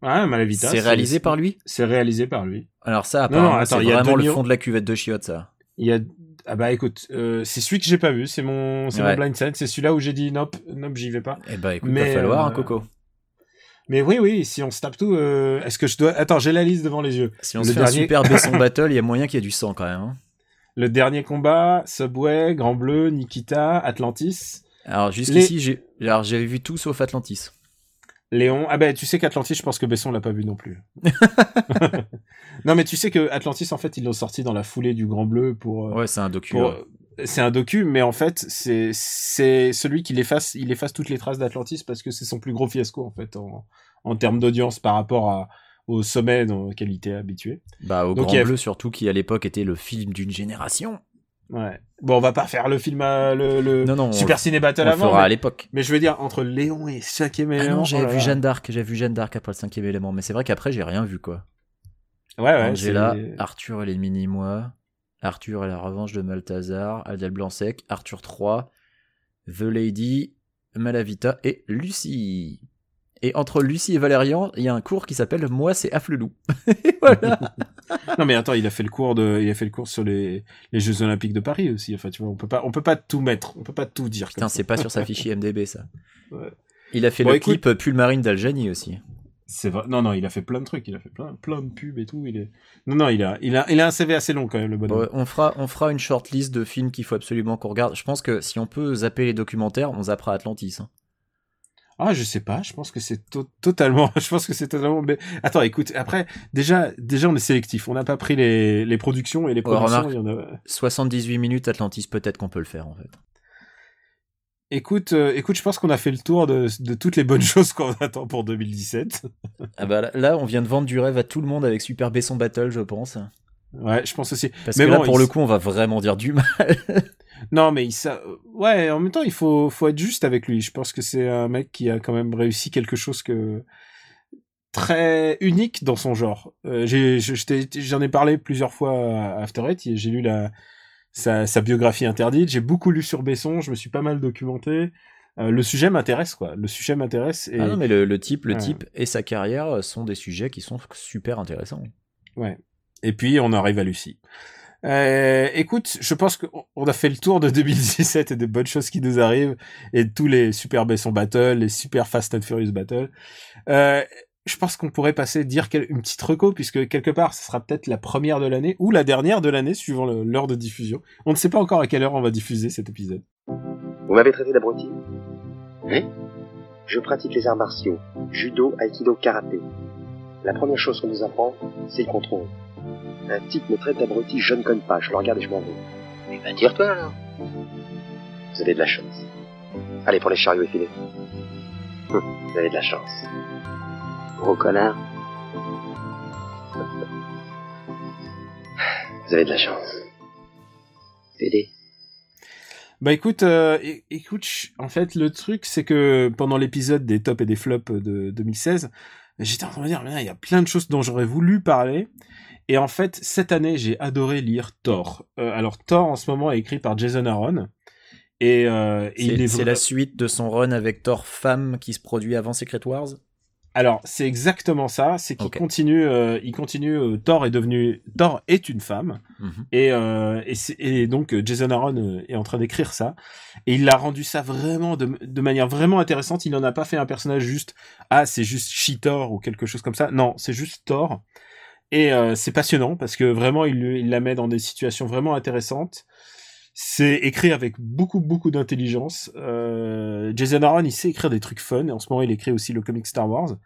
D: Ouais, Malavita.
E: C'est réalisé par lui?
D: C'est réalisé par lui.
E: Alors ça, apparemment, c'est vraiment le fond de la cuvette de chiottes, ça.
D: Il y a ah bah écoute, euh, c'est celui que j'ai pas vu, c'est mon, c'est mon blind side, c'est celui-là où j'ai dit nope, nope, j'y vais pas.
E: Eh bah écoute, Mais, va falloir un euh, coco.
D: Mais oui, oui, si on se tape tout, euh... est-ce que je dois Attends, j'ai la liste devant les yeux.
E: Si on se fait un super Besson battle, il y a moyen qu'il y ait du sang quand même. Hein.
D: Le dernier combat, Subway, Grand Bleu, Nikita, Atlantis.
E: Alors jusqu'ici, j'ai alors j'avais vu tout sauf Atlantis.
D: Léon, ah ben tu sais qu'Atlantis, je pense que Besson l'a pas vu non plus. non mais tu sais que Atlantis, en fait, ils l'ont sorti dans la foulée du Grand Bleu pour.
E: Euh, ouais, c'est un docu.
D: C'est un docu, mais en fait, c'est c'est celui qui efface, il efface toutes les traces d'Atlantis parce que c'est son plus gros fiasco en fait en, en termes d'audience par rapport à au sommet dans lequel il était habitué.
E: Bah, au Grand Bleu, surtout, qui à l'époque était le film d'une génération.
D: Ouais. Bon, on va pas faire le film à, le, le non, non, Super Ciné Battle on avant.
E: mais, à l'époque.
D: Mais je veux dire, entre Léon et cinquième élément. Ah non,
E: j'ai oh vu Jeanne d'Arc, j'ai vu Jeanne d'Arc après le cinquième élément. Mais c'est vrai qu'après, j'ai rien vu, quoi.
D: Ouais, ouais.
E: Angela, Arthur et les mini-mois, Arthur et la revanche de Malthazar, Adèle Blanc-Sec, Arthur 3, The Lady, Malavita et Lucie. Et entre Lucie et Valérian, il y a un cours qui s'appelle Moi c'est Afflelou. voilà.
D: non mais attends, il a fait le cours de, il a fait le cours sur les, les Jeux Olympiques de Paris aussi. Enfin tu vois, on peut pas, on peut pas tout mettre, on peut pas tout dire.
E: Putain, c'est pas sur sa fiche IMDb ça. Ouais. Il a fait le clip Pulmarine d'Algénie aussi.
D: C'est vrai. Non non, il a fait plein de trucs, il a fait plein, plein de pubs et tout. Il est. Non non, il a, il a, il a un CV assez long quand même le bonhomme.
E: on fera, on fera une short list de films qu'il faut absolument qu'on regarde. Je pense que si on peut zapper les documentaires, on zappera Atlantis. Hein.
D: Ah, je sais pas. Je pense que c'est totalement. Je pense que c'est totalement. Mais... Attends, écoute. Après, déjà, déjà, on est sélectif. On n'a pas pris les, les productions et les productions.
E: il y en a... 78 minutes Atlantis, peut-être qu'on peut le faire en fait.
D: Écoute, euh, écoute, je pense qu'on a fait le tour de, de toutes les bonnes choses qu'on attend pour 2017.
E: Ah bah là- là, on vient de vendre du rêve à tout le monde avec Super Besson Battle, je pense.
D: Ouais, je pense aussi.
E: Parce
D: Mais
E: que là, pour
D: il
E: le coup, on va vraiment dire du mal.
D: Non, mais il ça, ouais, en même temps, il faut, faut être juste avec lui. Je pense que c'est un mec qui a quand même réussi quelque chose que très unique dans son genre. Euh, j'en ai parlé plusieurs fois à After Eight. J'ai lu la, sa, sa biographie interdite. J'ai beaucoup lu sur Besson. Je me suis pas mal documenté. Euh, le sujet m'intéresse, quoi. Le sujet m'intéresse. Et...
E: Ah non, mais le, le type, le
D: Ouais.
E: type et sa carrière sont des sujets qui sont super intéressants.
D: Ouais. Et puis on arrive à Lucie. Euh, écoute, je pense qu'on on a fait le tour de 2017 et des bonnes choses qui nous arrivent et de tous les super Besson Battle, les super Fast and Furious Battle. Euh, je pense qu'on pourrait passer dire quel- une petite reco puisque quelque part ce sera peut-être la première de l'année ou la dernière de l'année suivant l'heure de diffusion. On ne sait pas encore à quelle heure on va diffuser cet épisode.
F: Vous m'avez traité d'abruti? Oui. Je pratique les arts martiaux, judo, aikido, karaté. La première chose qu'on nous apprend, c'est le contrôle. Un type me traite d'abruti, je ne cogne pas, je le regarde et je m'en vais.
A: Eh ben, tire-toi alors.
F: Vous avez de la chance. Allez, pour les chariots effilés. Hum, Vous avez de la chance. Gros connard. Vous avez de la chance. PD.
D: Bah écoute, euh, écoute, en fait le truc c'est que pendant l'épisode des tops et des flops de 2016, j'étais en train de me dire, mais il y a plein de choses dont j'aurais voulu parler. Et en fait, cette année, j'ai adoré lire Thor. Euh, alors Thor en ce moment est écrit par Jason Aaron. Et, euh, et
E: C'est la suite de son run avec Thor femme qui se produit avant Secret Wars?
D: Alors, c'est exactement ça, c'est qu'il continue, euh, il continue, Thor est devenu, Thor est une femme,
E: Mhm.
D: et, euh, et, donc Jason Aaron est en train d'écrire ça, et il a rendu ça vraiment de, de manière vraiment intéressante, il n'en a pas fait un personnage juste, ah c'est juste She-Thor ou quelque chose comme ça, non, c'est juste Thor, et euh, c'est passionnant, parce que vraiment il, il la met dans des situations vraiment intéressantes, c'est écrit avec beaucoup beaucoup d'intelligence. Euh, Jason Aaron, il sait écrire des trucs fun. Et en ce moment, il écrit aussi le comic Star Wars.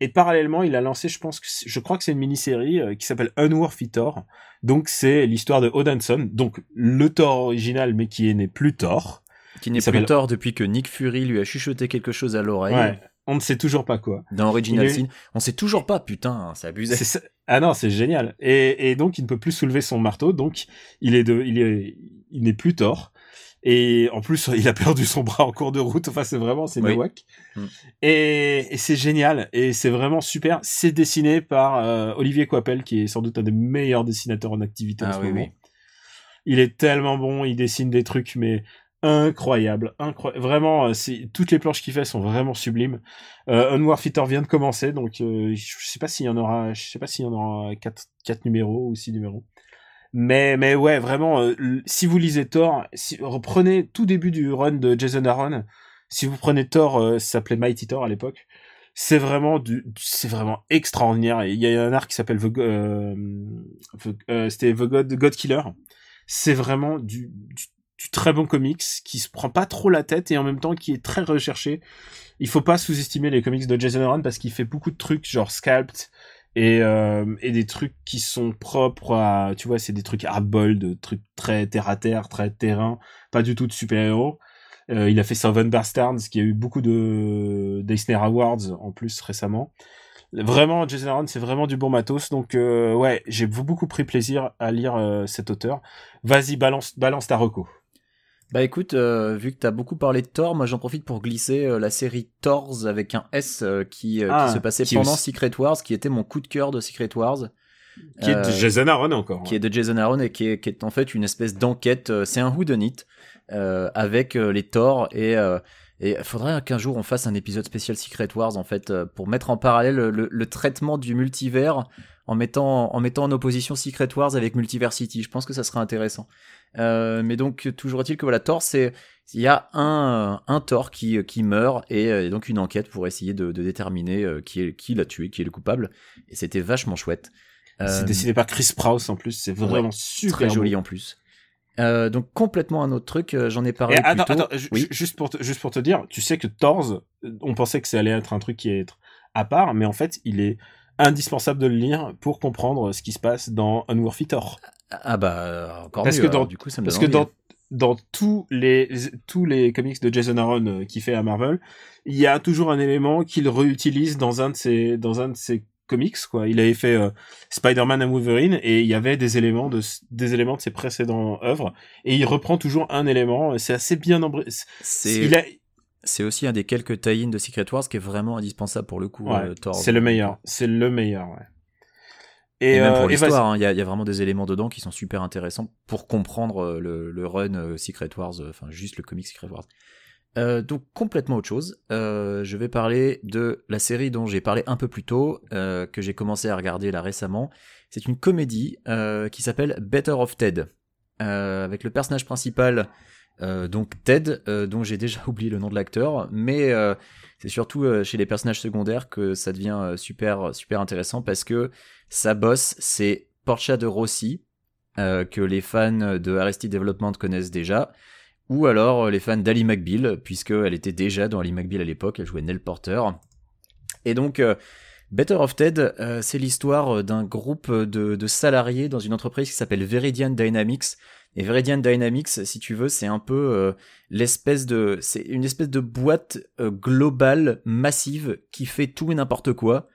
D: Et parallèlement, il a lancé, je pense que c'est- je crois que c'est une mini-série euh, qui s'appelle Unworthy Thor. Donc c'est l'histoire de Odinson, donc le Thor original, mais qui est né plus Thor.
E: Qui n'est plus Thor depuis que Nick Fury lui a chuchoté quelque chose à l'oreille.
D: Ouais. On ne sait toujours pas quoi.
E: Dans Original Sin. On sait toujours pas, putain, c'est abusé.
D: Ça- Ah non, c'est génial. Et, et donc il ne peut plus soulever son marteau, donc il est de, il est, il n'est plus Thor. Et en plus, il a perdu son bras en cours de route. Enfin, c'est vraiment, c'est
E: Oui.
D: nawak.
E: Mm.
D: Et, et c'est génial. Et c'est vraiment super. C'est dessiné par euh, Olivier Coipel, qui est sans doute un des meilleurs dessinateurs en activité en
E: Ah
D: ce
E: oui,
D: moment.
E: oui.
D: Il est tellement bon. Il dessine des trucs, mais incroyables. Incroyable. Vraiment, euh, c'est, toutes les planches qu'il fait sont vraiment sublimes. Euh, Unwar Fitter vient de commencer, donc euh, je sais pas s'il y en aura, je sais pas s'il y en aura quatre, quatre numéros ou six numéros. Mais mais ouais, vraiment, euh, si vous lisez Thor, si, reprenez tout début du run de Jason Aaron. Si vous prenez Thor, euh, ça s'appelait Mighty Thor à l'époque. C'est vraiment du, c'est vraiment extraordinaire. Il y a un arc qui s'appelle The, euh, euh, c'était The God, God Killer. C'est vraiment du, du, du très bon comics qui se prend pas trop la tête et en même temps qui est très recherché. Il faut pas sous-estimer les comics de Jason Aaron parce qu'il fait beaucoup de trucs genre Scalped et, euh, des trucs qui sont propres à, tu vois, c'est des trucs hardball, de trucs très terre à terre, très terrain, pas du tout de super-héros. Euh, il a fait Seven Bastards, qui a eu beaucoup de d'Eisner Awards en plus récemment. Vraiment, Jason Aaron, c'est vraiment du bon matos. Donc, euh, ouais, j'ai beaucoup pris plaisir à lire cet auteur. Vas-y, balance, balance ta reco.
E: Bah écoute, euh, vu que t'as beaucoup parlé de Thor, moi j'en profite pour glisser euh, la série Thors avec un S euh, qui, euh,
D: Ah,
E: qui se passait
D: qui
E: pendant
D: aussi-
E: Secret Wars, qui était mon coup de cœur de Secret Wars.
D: Qui est de
E: Euh,
D: Jason Aaron encore.
E: qui est de Jason Aaron et qui est, qui est en fait une espèce d'enquête. euh, C'est un whodunit euh, avec les Thor et euh, et il faudrait qu'un jour on fasse un épisode spécial Secret Wars en fait pour mettre en parallèle le, le traitement du multivers en mettant en mettant en opposition Secret Wars avec Multiversity. Je pense que ça serait intéressant. Euh, mais donc toujours est-il que voilà Thor c'est il y a un un Thor qui qui meurt et, euh, et donc une enquête pour essayer de, de déterminer euh, qui est qui l'a tué, qui est le coupable et c'était vachement chouette.
D: C'est
E: Euh,
D: dessiné par Chris Sprouse en plus. C'est vraiment super
E: très
D: beau.
E: joli en plus. Euh, donc complètement un autre truc, euh, j'en ai
D: Et
E: parlé plus
D: attends,
E: tôt.
D: attends,
E: oui.
D: juste pour te, juste pour te dire, tu sais que Thors, euh, on pensait que ça allait être un truc qui allait être à part, mais en fait, il est indispensable de le lire pour comprendre ce qui se passe dans Unworthy Thor.
E: Ah bah euh, encore
D: Parce
E: mieux.
D: que
E: alors,
D: dans-
E: du coup ça me
D: Parce que dans dans tous les tous les comics de Jason Aaron euh, qui fait à Marvel, il y a toujours un élément qu'il réutilise dans un de ses dans un de ses comics quoi. Il avait fait euh, Spider-Man and Wolverine et il y avait des éléments de des éléments de ses précédentes œuvres et il reprend toujours un élément. C'est assez bien embr...
E: C'est
D: Il a
E: c'est aussi un des quelques tie de Secret Wars qui est vraiment indispensable pour le coup.
D: Ouais,
E: euh, Thor.
D: c'est le meilleur. C'est le meilleur. Ouais.
E: Et, même
D: euh,
E: pour l'histoire, hein, il y, a, il y a vraiment des éléments dedans qui sont super intéressants pour comprendre euh, le, le run euh, Secret Wars, enfin juste le comic Secret Wars. Euh, donc complètement autre chose. Euh, je vais parler de la série dont j'ai parlé un peu plus tôt, euh, que j'ai commencé à regarder là récemment. C'est une comédie qui s'appelle Better of Ted, avec le personnage principal, euh, donc Ted, euh, dont j'ai déjà oublié le nom de l'acteur, mais euh, c'est surtout chez les personnages secondaires que ça devient super super intéressant parce que sa boss c'est Portia de Rossi, que les fans de Arrested Development connaissent déjà, ou alors les fans d'Ali McBeal, puisqu'elle était déjà dans Ali McBeal à l'époque, elle jouait Nell Porter. Et donc, Better of Ted, c'est l'histoire d'un groupe de, de salariés dans une entreprise qui s'appelle Veridian Dynamics. Et Veridian Dynamics, si tu veux, c'est un peu euh, l'espèce de, c'est une espèce de boîte euh, globale massive qui fait tout et n'importe quoi.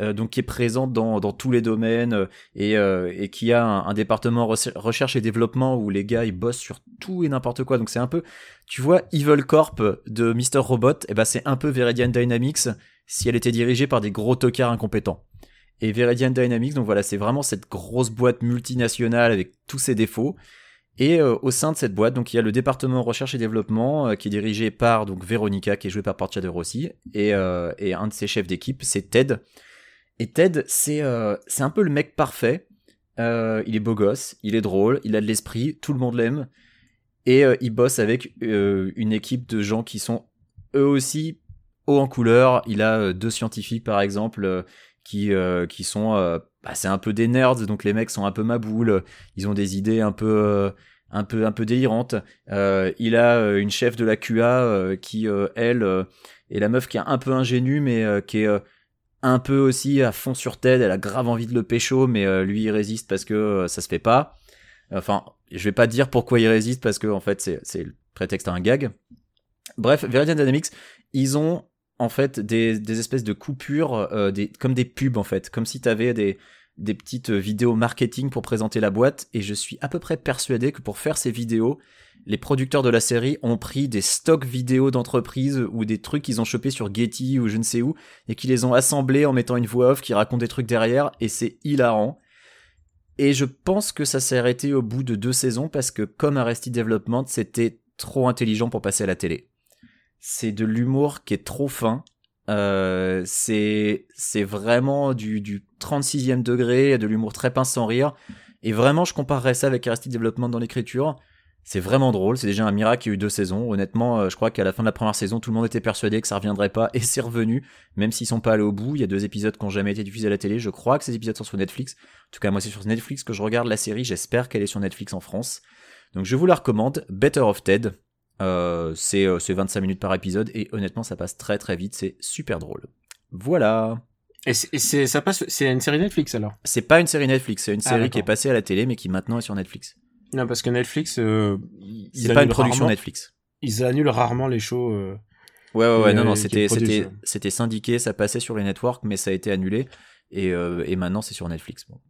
E: euh, donc qui est présente dans, dans tous les domaines et, et qui a un, département recher- recherche et développement où les gars ils bossent sur tout et n'importe quoi. Donc c'est un peu, tu vois, Evil Corp de Mr. Robot, et ben c'est un peu Veridian Dynamics si elle était dirigée par des gros tocards incompétents. Et Veridian Dynamics, donc voilà, c'est vraiment cette grosse boîte multinationale avec tous ses défauts. Et euh, au sein de cette boîte, donc il y a le département recherche et développement euh, qui est dirigé par donc Veronica, qui est jouée par Portia de Rossi, et, euh, et un de ses chefs d'équipe, c'est Ted. Et Ted, c'est c'est un peu le mec parfait. Il est beau gosse, il est drôle, il a de l'esprit, tout le monde l'aime, et il bosse avec une équipe de gens qui sont eux aussi haut en couleur. Il a deux scientifiques par exemple qui euh, qui sont euh, bah, c'est un peu des nerds donc les mecs sont un peu maboules, ils ont des idées un peu euh, un peu un peu délirantes. Euh, il a une chef de la QA euh, qui elle est la meuf qui est un peu ingénue mais qui est un peu aussi à fond sur Ted, elle a grave envie de le pécho mais lui il résiste parce que ça se fait pas. Enfin, je vais pas dire pourquoi il résiste parce que en fait c'est c'est le prétexte à un gag. Bref, Veridian Dynamics, ils ont en fait des, espèces de coupures, euh, comme des pubs en fait, comme si tu avais des, petites vidéos marketing pour présenter la boîte. Et je suis à peu près persuadé que pour faire ces vidéos, les producteurs de la série ont pris des stocks vidéos d'entreprise ou des trucs qu'ils ont chopés sur Getty ou je ne sais où et qui les ont assemblés en mettant une voix off qui raconte des trucs derrière et c'est hilarant. Et je pense que ça s'est arrêté au bout de deux saisons parce que comme Arrested Development, c'était trop intelligent pour passer à la télé. C'est de l'humour qui est trop fin. Euh, c'est c'est vraiment du, du 36e degré, de l'humour très pince sans rire. Et vraiment, je comparerais ça avec Arrested Development dans l'écriture. C'est vraiment drôle. C'est déjà un miracle qu'il y a eu deux saisons. Honnêtement, euh, je crois qu'à la fin de la première saison, tout le monde était persuadé que ça reviendrait pas et c'est revenu. Même s'ils sont pas allés au bout, il y a deux épisodes qui ont jamais été diffusés à la télé. Je crois que ces épisodes sont sur Netflix. En tout cas, moi, c'est sur Netflix que je regarde la série. J'espère qu'elle est sur Netflix en France. Donc, je vous la recommande. Better of Ted. Euh, c'est euh, c'est 25 minutes par épisode et honnêtement, ça passe très très vite. C'est super drôle. Voilà.
D: Et c'est, et ça passe, c'est une série Netflix alors?
E: C'est pas une série Netflix, c'est une
D: Ah,
E: série qui est passée à la télé mais qui maintenant est sur Netflix.
D: Non, parce que Netflix, euh,
E: C'est pas une production
D: rarement-
E: Netflix.
D: Ils annulent rarement les shows. euh,
E: Ouais, ouais, ouais, non, non,
D: euh,
E: c'était, c'était, c'était syndiqué, ça passait sur les networks, mais ça a été annulé. Et, euh, et maintenant, c'est sur Netflix. Bon.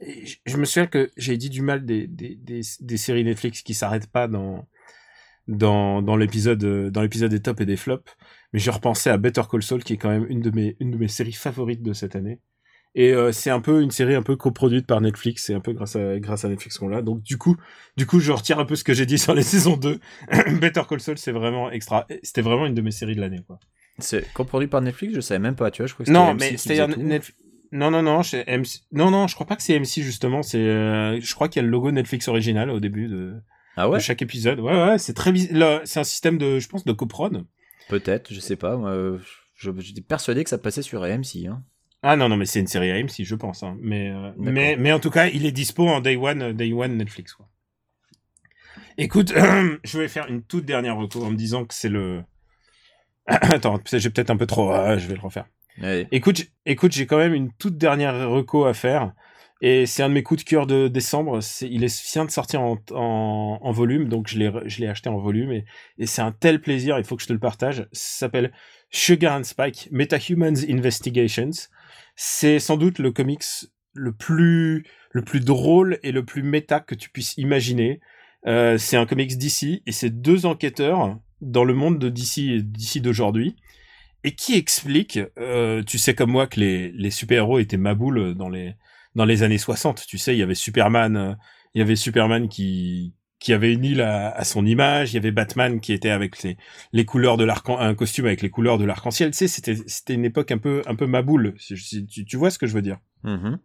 D: et je- je me souviens que j'ai dit du mal des, des, des, des séries Netflix qui s'arrêtent pas dans dans dans l'épisode euh, dans l'épisode des tops et des flops, mais j'ai repensé à Better Call Saul qui est quand même une de mes une de mes séries favorites de cette année. Et euh, c'est un peu une série un peu coproduite par Netflix, c'est un peu grâce à grâce à Netflix qu'on l'a. Donc du coup, du coup, je retire un peu ce que j'ai dit sur les saisons 2. Better Call Saul, c'est vraiment extra. C'était vraiment une de mes séries de l'année quoi.
E: C'est coproduit par Netflix, je savais même pas, tu vois, je crois que
D: Non, mais c'est-à-dire Non, non, non, chez MC... non, non, je crois pas que c'est MC justement. C'est, euh, je crois qu'il y a le logo Netflix original au début de,
E: Ah ouais
D: de chaque épisode. Ouais, ouais, c'est très, c'est un système de, je pense, de coprod.
E: Peut-être, je sais pas. moi, J'étais persuadé que ça passait sur AMC. Hein.
D: Ah non, non, mais c'est une série AMC, je pense. Hein. Mais, euh, mais, mais en tout cas, il est dispo en day one, euh, day one Netflix. Quoi. Écoute, je vais faire une toute dernière recours en me disant que c'est le. Attends, j'ai peut-être un peu trop. Ah, je vais le refaire. Écoute, écoute, j'ai quand même une toute dernière reco à faire. Et c'est un de mes coups de cœur de décembre. C'est, il est, vient de sortir en, en, en volume, donc je l'ai, je l'ai acheté en volume et, et c'est un tel plaisir. Il faut que je te le partage. Ça s'appelle Sugar and Spike Metahumans Investigations. C'est sans doute le comics le plus, le plus drôle et le plus méta que tu puisses imaginer. Euh, c'est un comics d'ici et c'est deux enquêteurs dans le monde de DC d'ici d'aujourd'hui et qui explique, euh, tu sais comme moi que les, les super-héros étaient maboules dans les dans les années 60, tu sais, il y avait Superman, euh, il y avait Superman qui qui avait une île à, à, son image, il y avait Batman qui était avec les, les couleurs de l'arc un costume avec les couleurs de l'arc-en-ciel, tu sais, c'était c'était une époque un peu un peu maboule, tu, tu vois ce que je veux dire.
E: Mhm.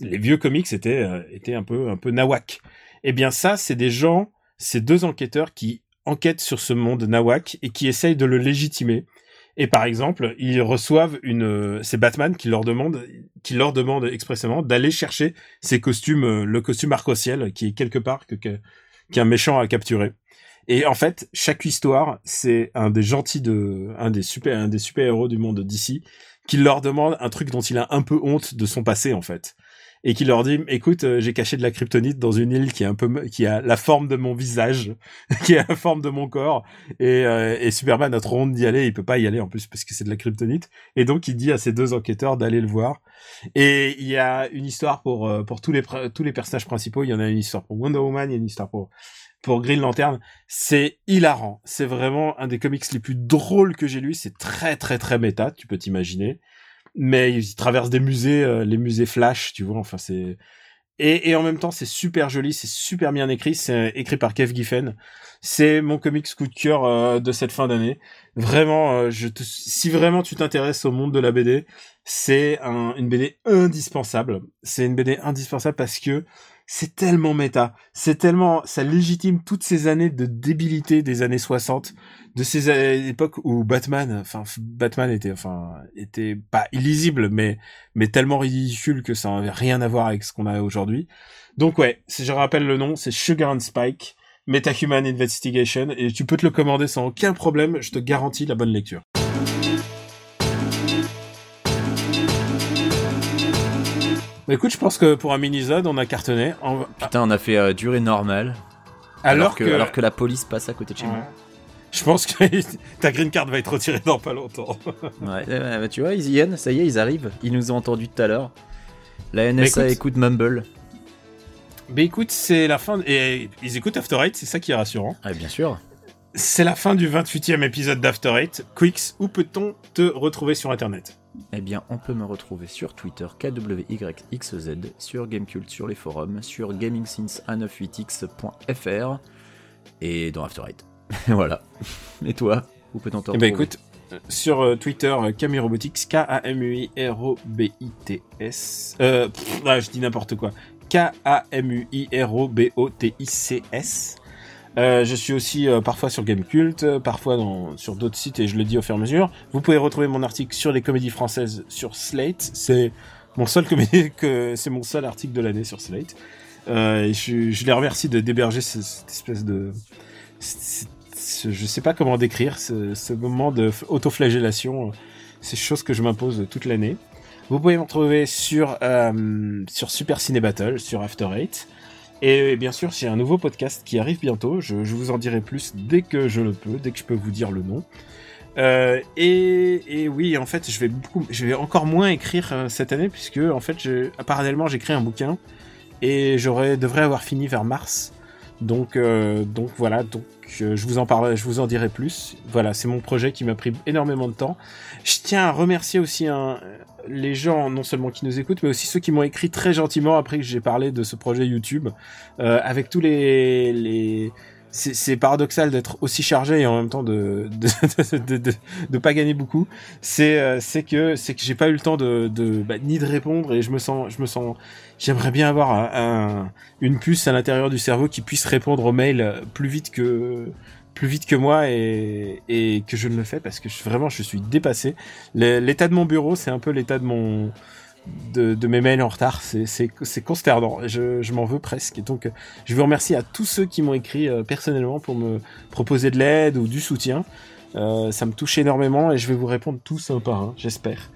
D: Les vieux comics étaient euh, étaient un peu un peu nawak. Eh bien ça, c'est des gens, ces deux enquêteurs qui enquêtent sur ce monde nawak et qui essayent de le légitimer. Et par exemple, ils reçoivent une, c'est Batman qui leur demande, qui leur demande expressément d'aller chercher ces costumes, euh, le costume arc-en-ciel qui est quelque part que qu'un méchant a capturé. Et en fait, chaque histoire, c'est un des gentils de, un des super, un des super héros du monde d'ici, qui leur demande un truc dont il a un peu honte de son passé en fait et qui leur dit écoute euh, j'ai caché de la kryptonite dans une île qui est un peu qui a la forme de mon visage qui a la forme de mon corps et, euh, et Superman a trop honte d'y aller il peut pas y aller en plus parce que c'est de la kryptonite. Et donc il dit à ces deux enquêteurs d'aller le voir. Et il y a une histoire pour euh, pour tous les tous les personnages principaux. Il y en a une histoire pour Wonder Woman il y a une histoire pour pour Green Lantern, c'est hilarant. C'est vraiment un des comics les plus drôles que j'ai lu. C'est très très très méta, tu peux t'imaginer mais il traverse des musées, euh, les musées Flash, tu vois. Enfin, c'est et, et en même temps, c'est super joli, c'est super bien écrit. C'est écrit par Kev Giffen. C'est mon comics coup de cœur euh, de cette fin d'année. Vraiment, euh, je te... si vraiment tu t'intéresses au monde de la BD, c'est un, une BD indispensable. C'est une BD indispensable parce que c'est tellement méta, c'est tellement, ça légitime toutes ces années de débilité des années 60, de ces époques où Batman, enfin Batman était, enfin était pas illisible, mais mais tellement ridicule que ça n'avait rien à voir avec ce qu'on a aujourd'hui. Donc ouais, je rappelle le nom, c'est Sugar and Spike, Metahuman Investigation, et tu peux te le commander sans aucun problème, je te garantis la bonne lecture. Bah écoute, je pense que pour un mini-zode, on a cartonné.
E: Putain, on a fait euh, durée normale. Alors, alors, que, alors que la police passe à côté de chez
D: Ouais.
E: moi.
D: Je pense que ta green card va être retirée dans pas longtemps.
E: Ouais, bah, tu vois, ils y viennent, ça y est, ils arrivent. Ils nous ont entendus tout à l'heure. La NSA
D: écoute-
E: écoute Mumble.
D: Mais écoute, c'est la fin. de- Et ils écoutent After Eight, c'est ça qui est rassurant.
E: Ah, bien sûr.
D: C'est la fin du 28e épisode d'After Eight. Quix, où peut-on te retrouver sur internet?
E: Eh bien, on peut me retrouver sur Twitter, KWYXZ, sur Gamecult, sur les forums, sur gamingsince198x.fr et dans After Eight. voilà. Et toi, où peut-on te
D: Eh ben écoute, sur euh, Twitter, euh, Camille Robotics, K-A-M-U-I-R-O-B-I-T-S. Euh, pff, ah, je dis n'importe quoi. K-A-M-U-I-R-O-B-O-T-I-C-S. Euh, je suis aussi euh, parfois sur Gamecult, euh, parfois dans, sur d'autres sites et je le dis au fur et à mesure. Vous pouvez retrouver mon article sur les comédies françaises sur Slate. C'est mon seul comédie que c'est mon seul article de l'année sur Slate. Euh, je, je les remercie de d'héberger ce- cette espèce de ce- ce- je sais pas comment décrire ce, ce moment de autoflagellation. C'est chose que je m'impose toute l'année. Vous pouvez me retrouver sur euh, sur Super Ciné Battle, sur After Eight. Et bien sûr, j'ai un nouveau podcast qui arrive bientôt. Je, vous en dirai plus dès que je le peux, dès que je peux vous dire le nom. Euh, et, oui, en fait, je vais beaucoup, je vais encore moins écrire euh, cette année puisque en fait, parallèlement, j'écris un bouquin et j'aurais devrais avoir fini vers mars. Donc, euh, donc voilà, donc je vous en parle, je vous en dirai plus. Voilà, c'est mon projet qui m'a pris énormément de temps. Je tiens à remercier aussi un, les gens, non seulement qui nous écoutent, mais aussi ceux qui m'ont écrit très gentiment après que j'ai parlé de ce projet YouTube, euh, avec tous les, les... C'est paradoxal d'être aussi chargé et en même temps de de, de, pas gagner beaucoup. C'est euh, c'est que c'est que j'ai pas eu le temps de, bah, ni de répondre et je me sens je me sens j'aimerais bien avoir un, un- une puce à l'intérieur du cerveau qui puisse répondre aux mails plus vite que plus vite que moi et, que je ne le fais parce que je, vraiment je suis dépassé. L'état de mon bureau, c'est un peu l'état de mon de, mes mails en retard. C'est consternant. Je, je m'en veux presque. Et donc je veux remercier à tous ceux qui m'ont écrit euh, personnellement pour me proposer de l'aide ou du soutien. Euh, ça me touche énormément et je vais vous répondre tous un par un, j'espère.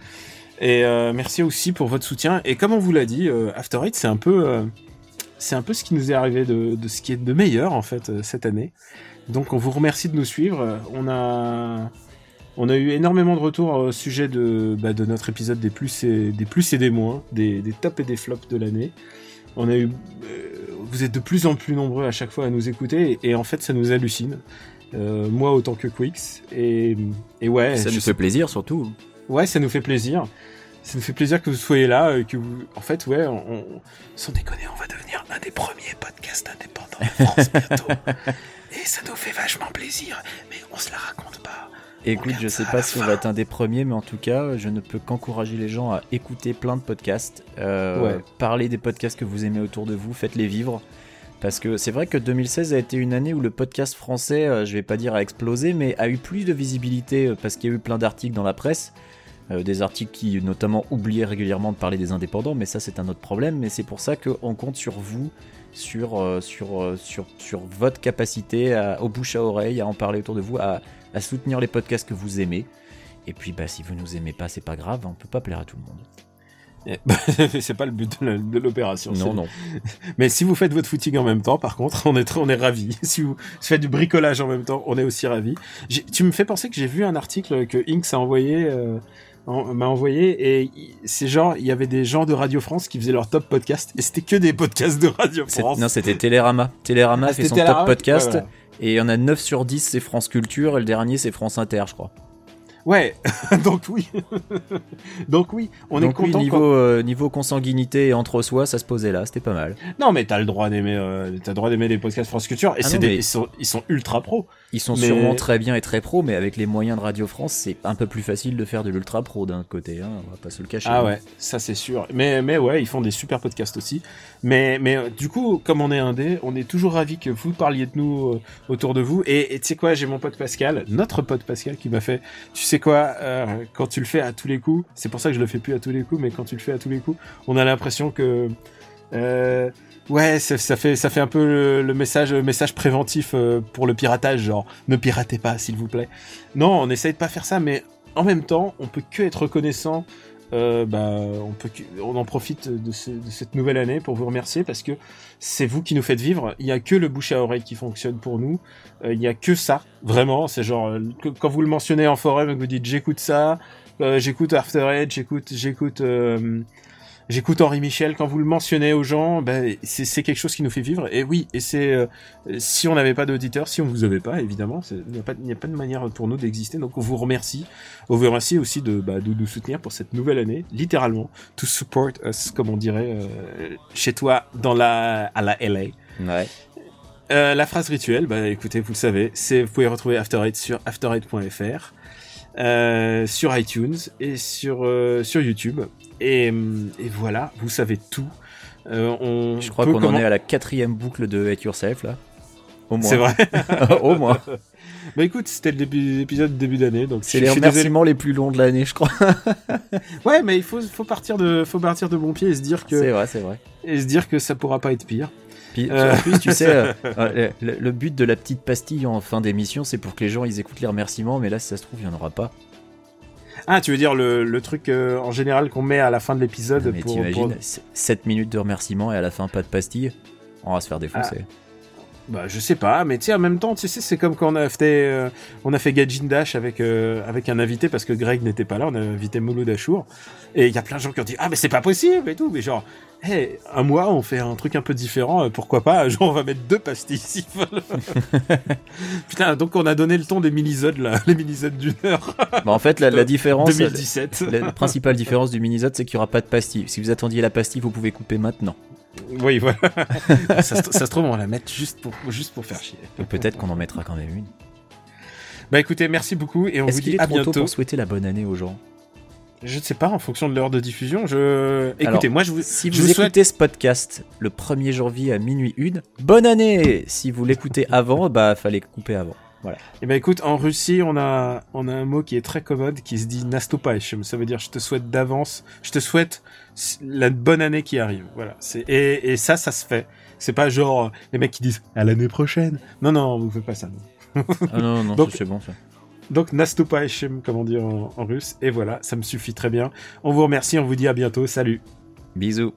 D: Et euh, merci aussi pour votre soutien. Et comme on vous l'a dit, After Eight, c'est un peu, c'est un peu ce qui nous est arrivé de, de ce qui est de meilleur en fait cette année. Donc on vous remercie de nous suivre. On a, on a eu énormément de retours au sujet de, bah, de notre épisode des plus et des plus et des moins, des, des tops et des flops de l'année. On a eu, euh, vous êtes de plus en plus nombreux à chaque fois à nous écouter et, et en fait ça nous hallucine. Euh, moi autant que Quix et, et ouais,
E: Ça nous
D: sais
E: fait plaisir surtout.
D: Ouais, ça nous fait plaisir. Ça nous fait plaisir que vous soyez là, euh, que vous... En fait, ouais, on... on- sans déconner, on va devenir un des premiers podcasts indépendants de France bientôt. Et ça nous fait vachement plaisir, mais on se la raconte pas.
E: Écoute, je sais pas si on va être un des premiers, mais en tout cas, je ne peux qu'encourager les gens à écouter plein de podcasts, euh,
D: Ouais.
E: parler des podcasts que vous aimez autour de vous, faites-les vivre. Parce que c'est vrai que 2016 a été une année où le podcast français, euh, je vais pas dire a explosé, mais a eu plus de visibilité euh, parce qu'il y a eu plein d'articles dans la presse. Euh, des articles qui notamment oubliaient régulièrement de parler des indépendants, mais ça c'est un autre problème. Mais c'est pour ça qu'on compte sur vous, sur, euh, sur, euh, sur, sur votre capacité à, au bouche à oreille, à en parler autour de vous, à, à soutenir les podcasts que vous aimez. Et puis bah, si vous nous aimez pas, c'est pas grave, on peut pas plaire à tout le monde.
D: Et- bah, c'est pas le but de l'opération.
E: Non, non.
D: Mais si vous faites votre footing en même temps, par contre, on est, on est ravis. Si vous faites du bricolage en même temps, on est aussi ravis. Tu me fais penser que j'ai vu un article que Inks a envoyé, euh, en- m'a envoyé, et c'est genre, il y avait des gens de Radio France qui faisaient leur top podcast, et c'était que des podcasts de Radio France.
E: Non, c'était Télérama. Télérama
D: Ah,
E: fait son
D: Télérama
E: top podcast.
D: Ouais, voilà.
E: Et il y en a 9 sur 10, c'est France Culture, et le dernier, c'est France Inter, je crois.
D: Ouais, donc oui. donc oui, on
E: Donc
D: est
E: oui,
D: content.
E: niveau,
D: quand-
E: euh, niveau consanguinité et entre soi, ça se posait là, c'était pas mal.
D: Non, mais t'as le droit d'aimer, euh, t'as le droit d'aimer les podcasts France Culture, et
E: Ah
D: c'est des,
E: mais-
D: ils sont, ils sont ultra pro.
E: Ils sont
D: Mais-
E: sûrement très bien et très pro, mais avec les moyens de Radio France, c'est un peu plus facile de faire de l'ultra pro d'un côté, hein, on va pas se le cacher.
D: Ah ouais, ça c'est sûr. Mais, mais ouais, ils font des super podcasts aussi. Mais, mais euh, du coup, comme on est indé, on est toujours ravis que vous parliez de nous euh, autour de vous. Et et tu sais quoi, j'ai mon pote Pascal, notre pote Pascal, qui m'a fait, tu sais quoi, euh, quand tu le fais à tous les coups, c'est pour ça que je le fais plus à tous les coups, mais quand tu le fais à tous les coups, on a l'impression que... Euh, Ouais, ça, fait ça fait un peu le, message message préventif euh, pour le piratage, genre ne piratez pas s'il vous plaît. Non, on essaye de pas faire ça, mais en même temps, on peut que être reconnaissant. Euh, bah, on peut on en profite de, ce- de cette nouvelle année pour vous remercier parce que c'est vous qui nous faites vivre. Il y a que le bouche à oreille qui fonctionne pour nous. Euh, il y a que ça, vraiment. C'est genre euh, quand vous le mentionnez en forum et que vous dites j'écoute ça, euh, j'écoute After Eight, j'écoute j'écoute J'écoute Henri Michel quand vous le mentionnez aux gens, ben c'est quelque chose qui nous fait vivre. Et oui, et c'est euh, si on n'avait pas d'auditeurs, si on vous avait pas, évidemment, il n'y a pas a de manière pour nous d'exister. Donc on vous remercie. On vous remercie aussi de bah, de nous soutenir pour cette nouvelle année, littéralement, to support us, comme on dirait euh, chez toi dans la à la LA.
E: Ouais.
D: Euh, la phrase rituelle, bah écoutez, vous le savez, c'est vous pouvez retrouver After Eight sur after8.fr, euh, sur iTunes et sur euh, sur YouTube. Et, et voilà, vous savez tout. Euh, on
E: Je crois qu'on en est à la quatrième boucle de Hate Yourself, là. Au moins.
D: C'est vrai.
E: Au moins.
D: bah écoute, c'était l'épisode de début d'année, donc
E: C'est les remerciements les plus longs de l'année, je crois.
D: Ouais, mais il faut faut partir de faut partir de bon pied et se dire que
E: C'est vrai, c'est vrai.
D: et se dire que ça pourra pas être pire.
E: Puis,
D: Euh.
E: en plus, tu sais, euh, euh, le, le but de la petite pastille en fin d'émission, c'est pour que les gens ils écoutent les remerciements, mais là, si ça se trouve, il n'y en aura pas.
D: Ah, tu veux dire le, le truc euh, en général qu'on met à la fin de l'épisode
E: mais
D: pour,
E: t'imagines,
D: pour-
E: 7 minutes de remerciements et à la fin, pas de pastille On va se faire défoncer.
D: Bah, je sais pas, mais tu sais, en même temps, tu sais, c'est comme quand on a fait, euh, on a fait Gajin Dash avec, euh, avec un invité parce que Greg n'était pas là, on a invité Mouloud Achour. Et il y a plein de gens qui ont dit, ah, mais c'est pas possible et tout, mais genre, hey, un mois, on fait un truc un peu différent, euh, pourquoi pas, genre, on va mettre deux pastilles s'ils veulent. Putain, donc on a donné le ton des minisodes, là, les minisodes d'une heure,
E: Bah, en fait, la, la différence,
D: 2017.
E: la, la principale différence du minisode, c'est qu'il n'y aura pas de pastille. Si vous attendiez la pastille, vous pouvez couper maintenant.
D: Oui, voilà. ça, se- ça se trouve, on va la mettre juste pour, juste pour faire chier.
E: Peut-être qu'on en mettra quand même une.
D: Bah écoutez, merci beaucoup et on vous dit
E: est
D: à
E: trop tôt
D: bientôt.
E: pour souhaiter la bonne année aux gens?
D: Je ne sais pas, en fonction de l'heure de diffusion, je... Écoutez,
E: Alors,
D: moi je vous...
E: Si
D: je
E: vous
D: vous souhaite-
E: écoutez ce podcast le 1er janvier à minuit 1, bonne année Si vous l'écoutez avant, bah fallait couper avant.
D: Eh ben écoute, en Russie, on a, on a un mot qui est très commode qui se dit Nastopaïch. Ça veut dire je te souhaite d'avance, je te souhaite la bonne année qui arrive. Voilà. Et, et ça, ça se fait. C'est pas genre les mecs qui disent à l'année prochaine. Non, non, vous faites pas ça.
E: Ah non, non, ça, c'est bon ça.
D: Donc Nastupachem, comme on dit en russe. Et voilà, ça me suffit très bien. On vous remercie, on vous dit à bientôt. Salut.
G: Bisous.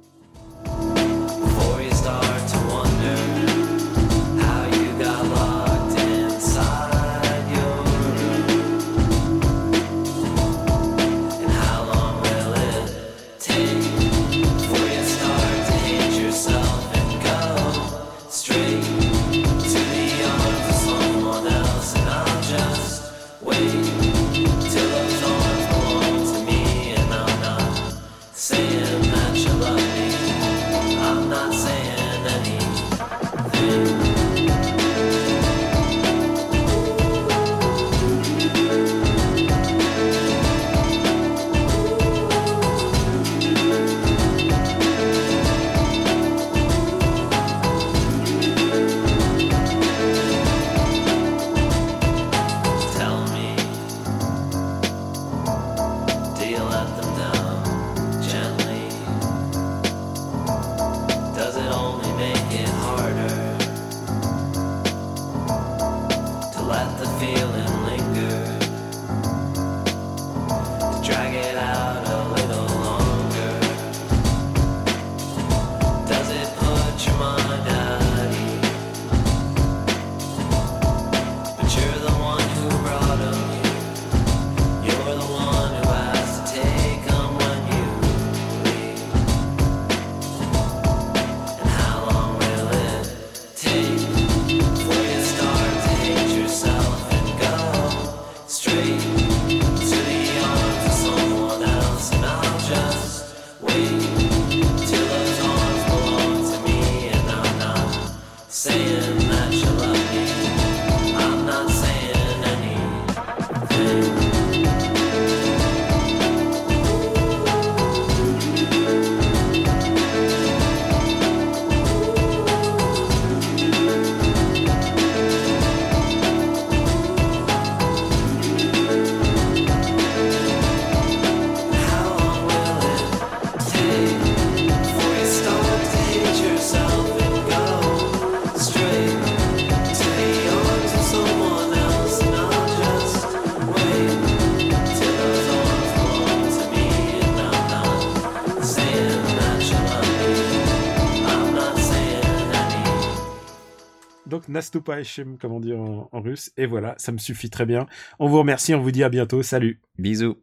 D: Nastupachem, comme on dit en, en russe. Et voilà, ça me suffit très bien. On vous remercie, on vous dit à bientôt. Salut.
G: Bisous.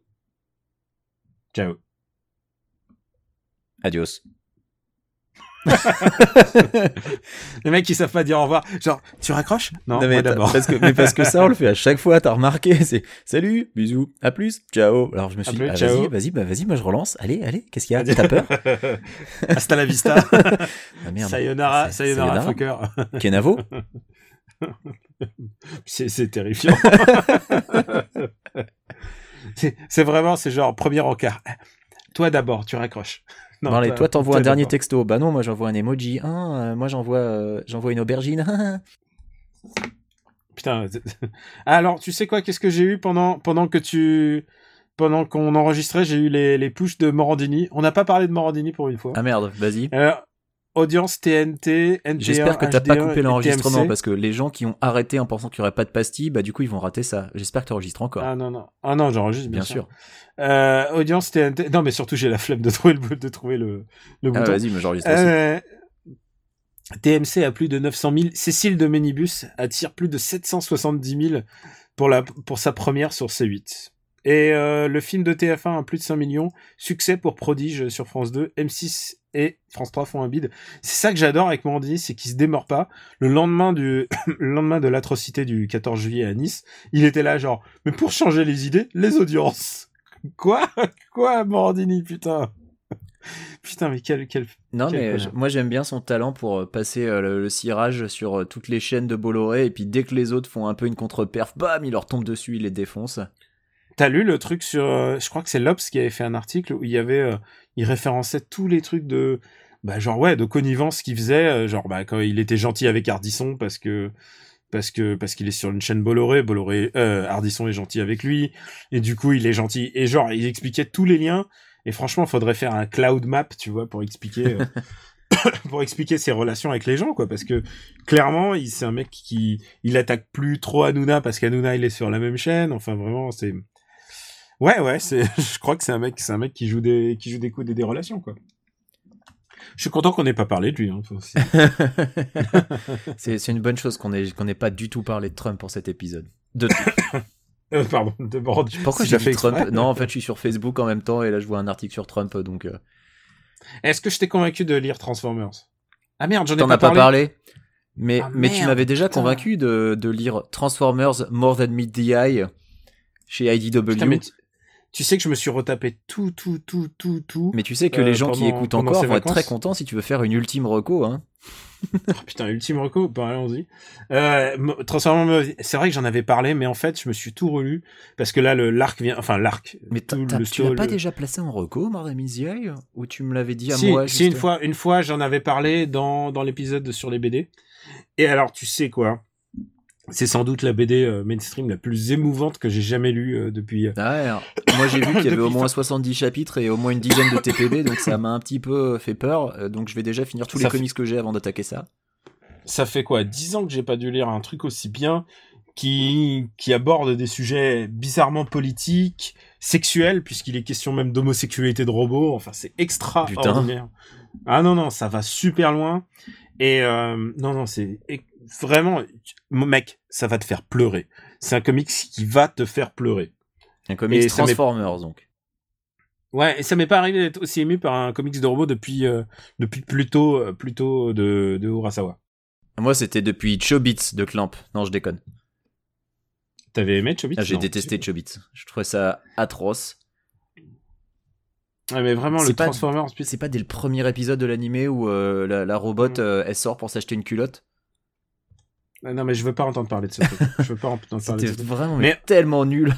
D: Ciao.
G: Adios.
D: Les mecs qui savent pas dire au revoir. Genre, tu raccroches? Non,
G: Non, mais
D: d'abord.
G: Parce que, mais parce que ça, on le fait à chaque fois, t'as remarqué, c'est salut, bisous, à plus, ciao. Alors je me suis dit, ah, vas-y, vas-y, bah, vas-y, moi je relance. Allez, allez, qu'est-ce qu'il y a? T'as peur?
D: Hasta la vista.
G: Ah merde.
D: Sayonara, sayonara,
G: sayonara.
D: fucker.
G: Kenavo?
D: C'est terrifiant. C'est- vraiment, c'est genre premier encart. Toi d'abord, tu raccroches. Non,
G: Bon, allez, toi t'envoies un dernier texto. Bah non, moi j'envoie un emoji. Ah, euh, moi j'envoie euh, j'envoie une aubergine.
D: Putain. Alors, tu sais quoi Qu'est-ce que j'ai eu pendant pendant que tu pendant qu'on enregistrait J'ai eu les les push de Morandini. On n'a pas parlé de Morandini pour une fois.
G: ah merde, vas-y.
D: Euh, audience TNT, NT1,
G: J'espère que t'as pas
D: HD1
G: coupé l'enregistrement parce que les gens qui ont arrêté en pensant qu'il y aurait pas de pastilles, bah du coup ils vont rater ça. J'espère que t'enregistres encore.
D: Ah non non ah non j'enregistre bien,
G: Bien sûr.
D: Euh, audience TNT. Non mais surtout j'ai la flemme de trouver le de trouver le le
G: Ah,
D: bouton.
G: vas-y, mais j'enregistre.
D: Euh, TMC a plus de 900 000. Cécile de Ménibus attire plus de 770 000 pour, la, pour sa première sur C8. Et euh, le film de TF1 a plus de 5 millions. Succès pour Prodige sur France 2. M6 et France 3 font un bide. C'est ça que j'adore avec Morandini, c'est qu'il se démord pas. Le lendemain du, le lendemain de l'atrocité du 14 juillet à Nice, il était là genre, mais pour changer les idées, les audiences. Quoi? Quoi, Morandini, putain? Putain, mais quel, quel,
G: Non,
D: Quel
G: mais je- moi j'aime bien son talent pour euh, passer euh, le, le cirage sur euh, toutes les chaînes de Bolloré et puis dès que les autres font un peu une contre-perf, bam, il leur tombe dessus, il les défonce.
D: T'as lu le truc sur, euh, je crois que c'est Lobs qui avait fait un article où il y avait, euh, il référençait tous les trucs de, bah genre ouais, de connivence qu'il faisait, euh, genre bah quand il était gentil avec Ardisson parce que parce que parce qu'il est sur une chaîne Bolloré, Bolloré, euh, Ardisson est gentil avec lui et du coup il est gentil et genre il expliquait tous les liens et franchement faudrait faire un cloud map tu vois pour expliquer pour expliquer ses relations avec les gens, quoi, parce que clairement, il c'est un mec qui il attaque plus trop Hanouna parce qu'Hanouna il est sur la même chaîne. Enfin, vraiment, c'est ouais, ouais, c'est. Je crois que c'est un mec, c'est un mec qui joue des qui joue des coups et des relations, quoi. Je suis content qu'on n'ait pas parlé de lui. Hein, aussi.
E: c'est c'est une bonne chose qu'on ait qu'on n'ait pas du tout parlé de Trump pour cet épisode. De...
D: Euh, pardon, de bord.
E: Pourquoi
D: si
E: j'ai fait Trump
D: exprès.
E: Non, en fait, je suis sur Facebook en même temps et là, je vois un article sur Trump, donc. euh,
D: Est-ce que je t'ai convaincu de lire Transformers? Ah merde, j'en ai pas
E: as pas
D: parlé.
E: parlé? Mais,
D: Ah,
E: mais tu m'avais déjà
D: putain.
E: convaincu de, de lire Transformers More Than Meet the Eye chez IDW.
D: Putain, mais tu, sais que je me suis retapé tout, tout, tout, tout, tout.
E: Mais tu sais que
D: Euh,
E: les gens qui écoutent encore vont être très contents si tu veux faire une ultime reco. Hein.
D: Oh, putain, ultime reco, bah, allons-y. Euh, c'est vrai que j'en avais parlé, mais en fait, je me suis tout relu parce que là, le l'arc vient, enfin l'arc.
E: Mais
D: tout le
E: tu l'as pas déjà placé en reco, Eye Ou tu me l'avais dit à
D: si,
E: moi
D: si, une
E: juste-
D: fois, une fois, j'en avais parlé dans dans l'épisode sur les BD. Et alors, tu sais quoi? C'est sans doute la BD euh, mainstream la plus émouvante que j'ai jamais lue euh, depuis. euh,
E: Ah ouais, alors, moi j'ai vu qu'il y avait au moins
D: fin-
E: 70 chapitres et au moins une dizaine de TPB, donc ça m'a un petit peu fait peur. Donc je vais déjà finir tous
D: Ça
E: les
D: fait-
E: comics que j'ai avant d'attaquer ça.
D: ça fait quoi dix ans que j'ai pas dû lire un truc aussi bien qui qui aborde des sujets bizarrement politiques, sexuels puisqu'il est question même d'homosexualité de robots. Enfin, c'est extraordinaire. Ah non non, ça va super loin. Et euh, non non, c'est vraiment mec, ça va te faire pleurer. C'est un comics qui va te faire pleurer.
E: Un comics
D: Et
E: Transformers donc.
D: Ouais, et ça m'est pas arrivé d'être aussi ému par un comics de robot depuis euh, depuis plutôt euh, plutôt de de Urasawa.
E: Moi c'était depuis Chobits de Clamp. Non, je déconne.
D: T'avais aimé Chobits?
E: Ah, j'ai détesté Chobits. Je trouvais ça atroce.
D: Ouais, mais vraiment le
E: pas-
D: Transformers
E: C'est pas dès le premier épisode de l'animé où euh, la, la robot
D: Mm.
E: euh, elle sort pour s'acheter une culotte?
D: Ah Non, mais je veux pas entendre parler de truc. je veux pas entendre parler de truc.
E: vraiment
D: Mais-
E: tellement nul.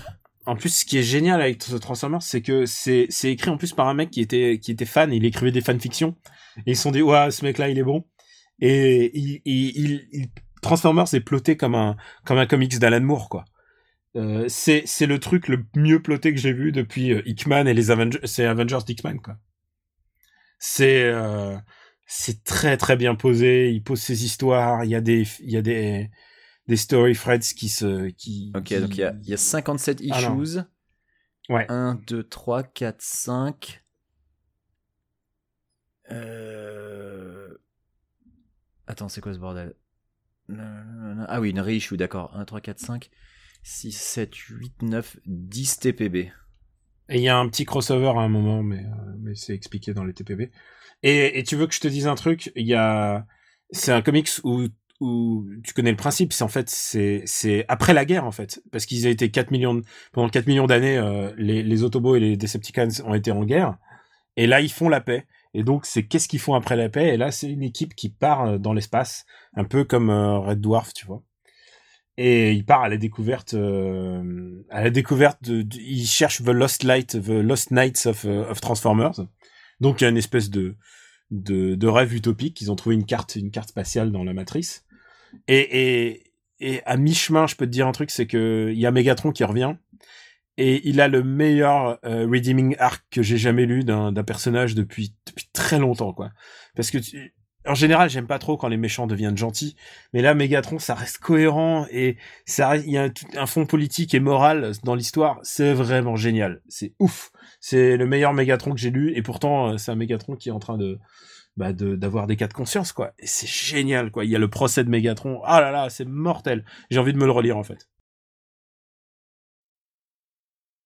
D: En plus, ce qui est génial avec ce Transformers, c'est que c'est écrit en plus par un mec qui était qui était fan. Il écrivait des fanfictions. Et ils se sont dit, ouais, ce mec-là, il est bon. Et il, il, il, il- Transformers est ploté comme un comme un comics d'Alan Moore, quoi. Euh, c'est c'est le truc le mieux ploté que j'ai vu depuis euh, Hickman et les Avengers. C'est Avengers d'Hickman, quoi. C'est euh, c'est très très bien posé. Il pose ses histoires. Il y a des il y a des des story threads qui se qui
E: Ok,
D: qui-
E: donc il y a, il y a 57
D: Ah
E: issues.
D: Ouais.
E: 1, 2, 3, 4, 5. Euh... Attends, c'est quoi ce bordel? Ah oui, une reissue, d'accord. 1, 3, 4, 5, 6, 7, 8, 9, 10 TPB.
D: Et il y a un petit crossover à un moment, mais, euh, c'est expliqué dans les TPB. Et, tu veux que je te dise un truc? Il y a, c'est un comics où, tu connais le principe. C'est en fait, c'est, après la guerre en fait, parce qu'ils ont été 4 millions pendant 4 millions d'années, euh, les, les Autobots et les Decepticons ont été en guerre. Et là, ils font la paix. Et donc, c'est qu'est-ce qu'ils font après la paix? Et là, c'est une équipe qui part euh, dans l'espace, un peu comme Red Dwarf, tu vois. Et il part à la découverte, euh, à la découverte de, de- il cherche The Lost Light, The Lost Nights of, euh, of Transformers. Donc, il y a une espèce de, de, de rêve utopique. Ils ont trouvé une carte, une carte spatiale dans la matrice. Et, et, et à mi-chemin, je peux te dire un truc, c'est que il y a Megatron qui revient. Et il a le meilleur euh, redeeming arc que j'ai jamais lu d'un personnage depuis depuis très longtemps quoi. Parce que tu- en général, j'aime pas trop quand les méchants deviennent gentils, mais là Megatron ça reste cohérent et ça il y a un, fond politique et moral dans l'histoire, c'est vraiment génial. C'est ouf. C'est le meilleur Megatron que j'ai lu et pourtant euh, c'est un Megatron qui est en train de bah d'avoir des cas de conscience quoi. Et c'est génial quoi. Il y a le procès de Megatron. Ah là là, c'est mortel. J'ai envie de me le relire en fait.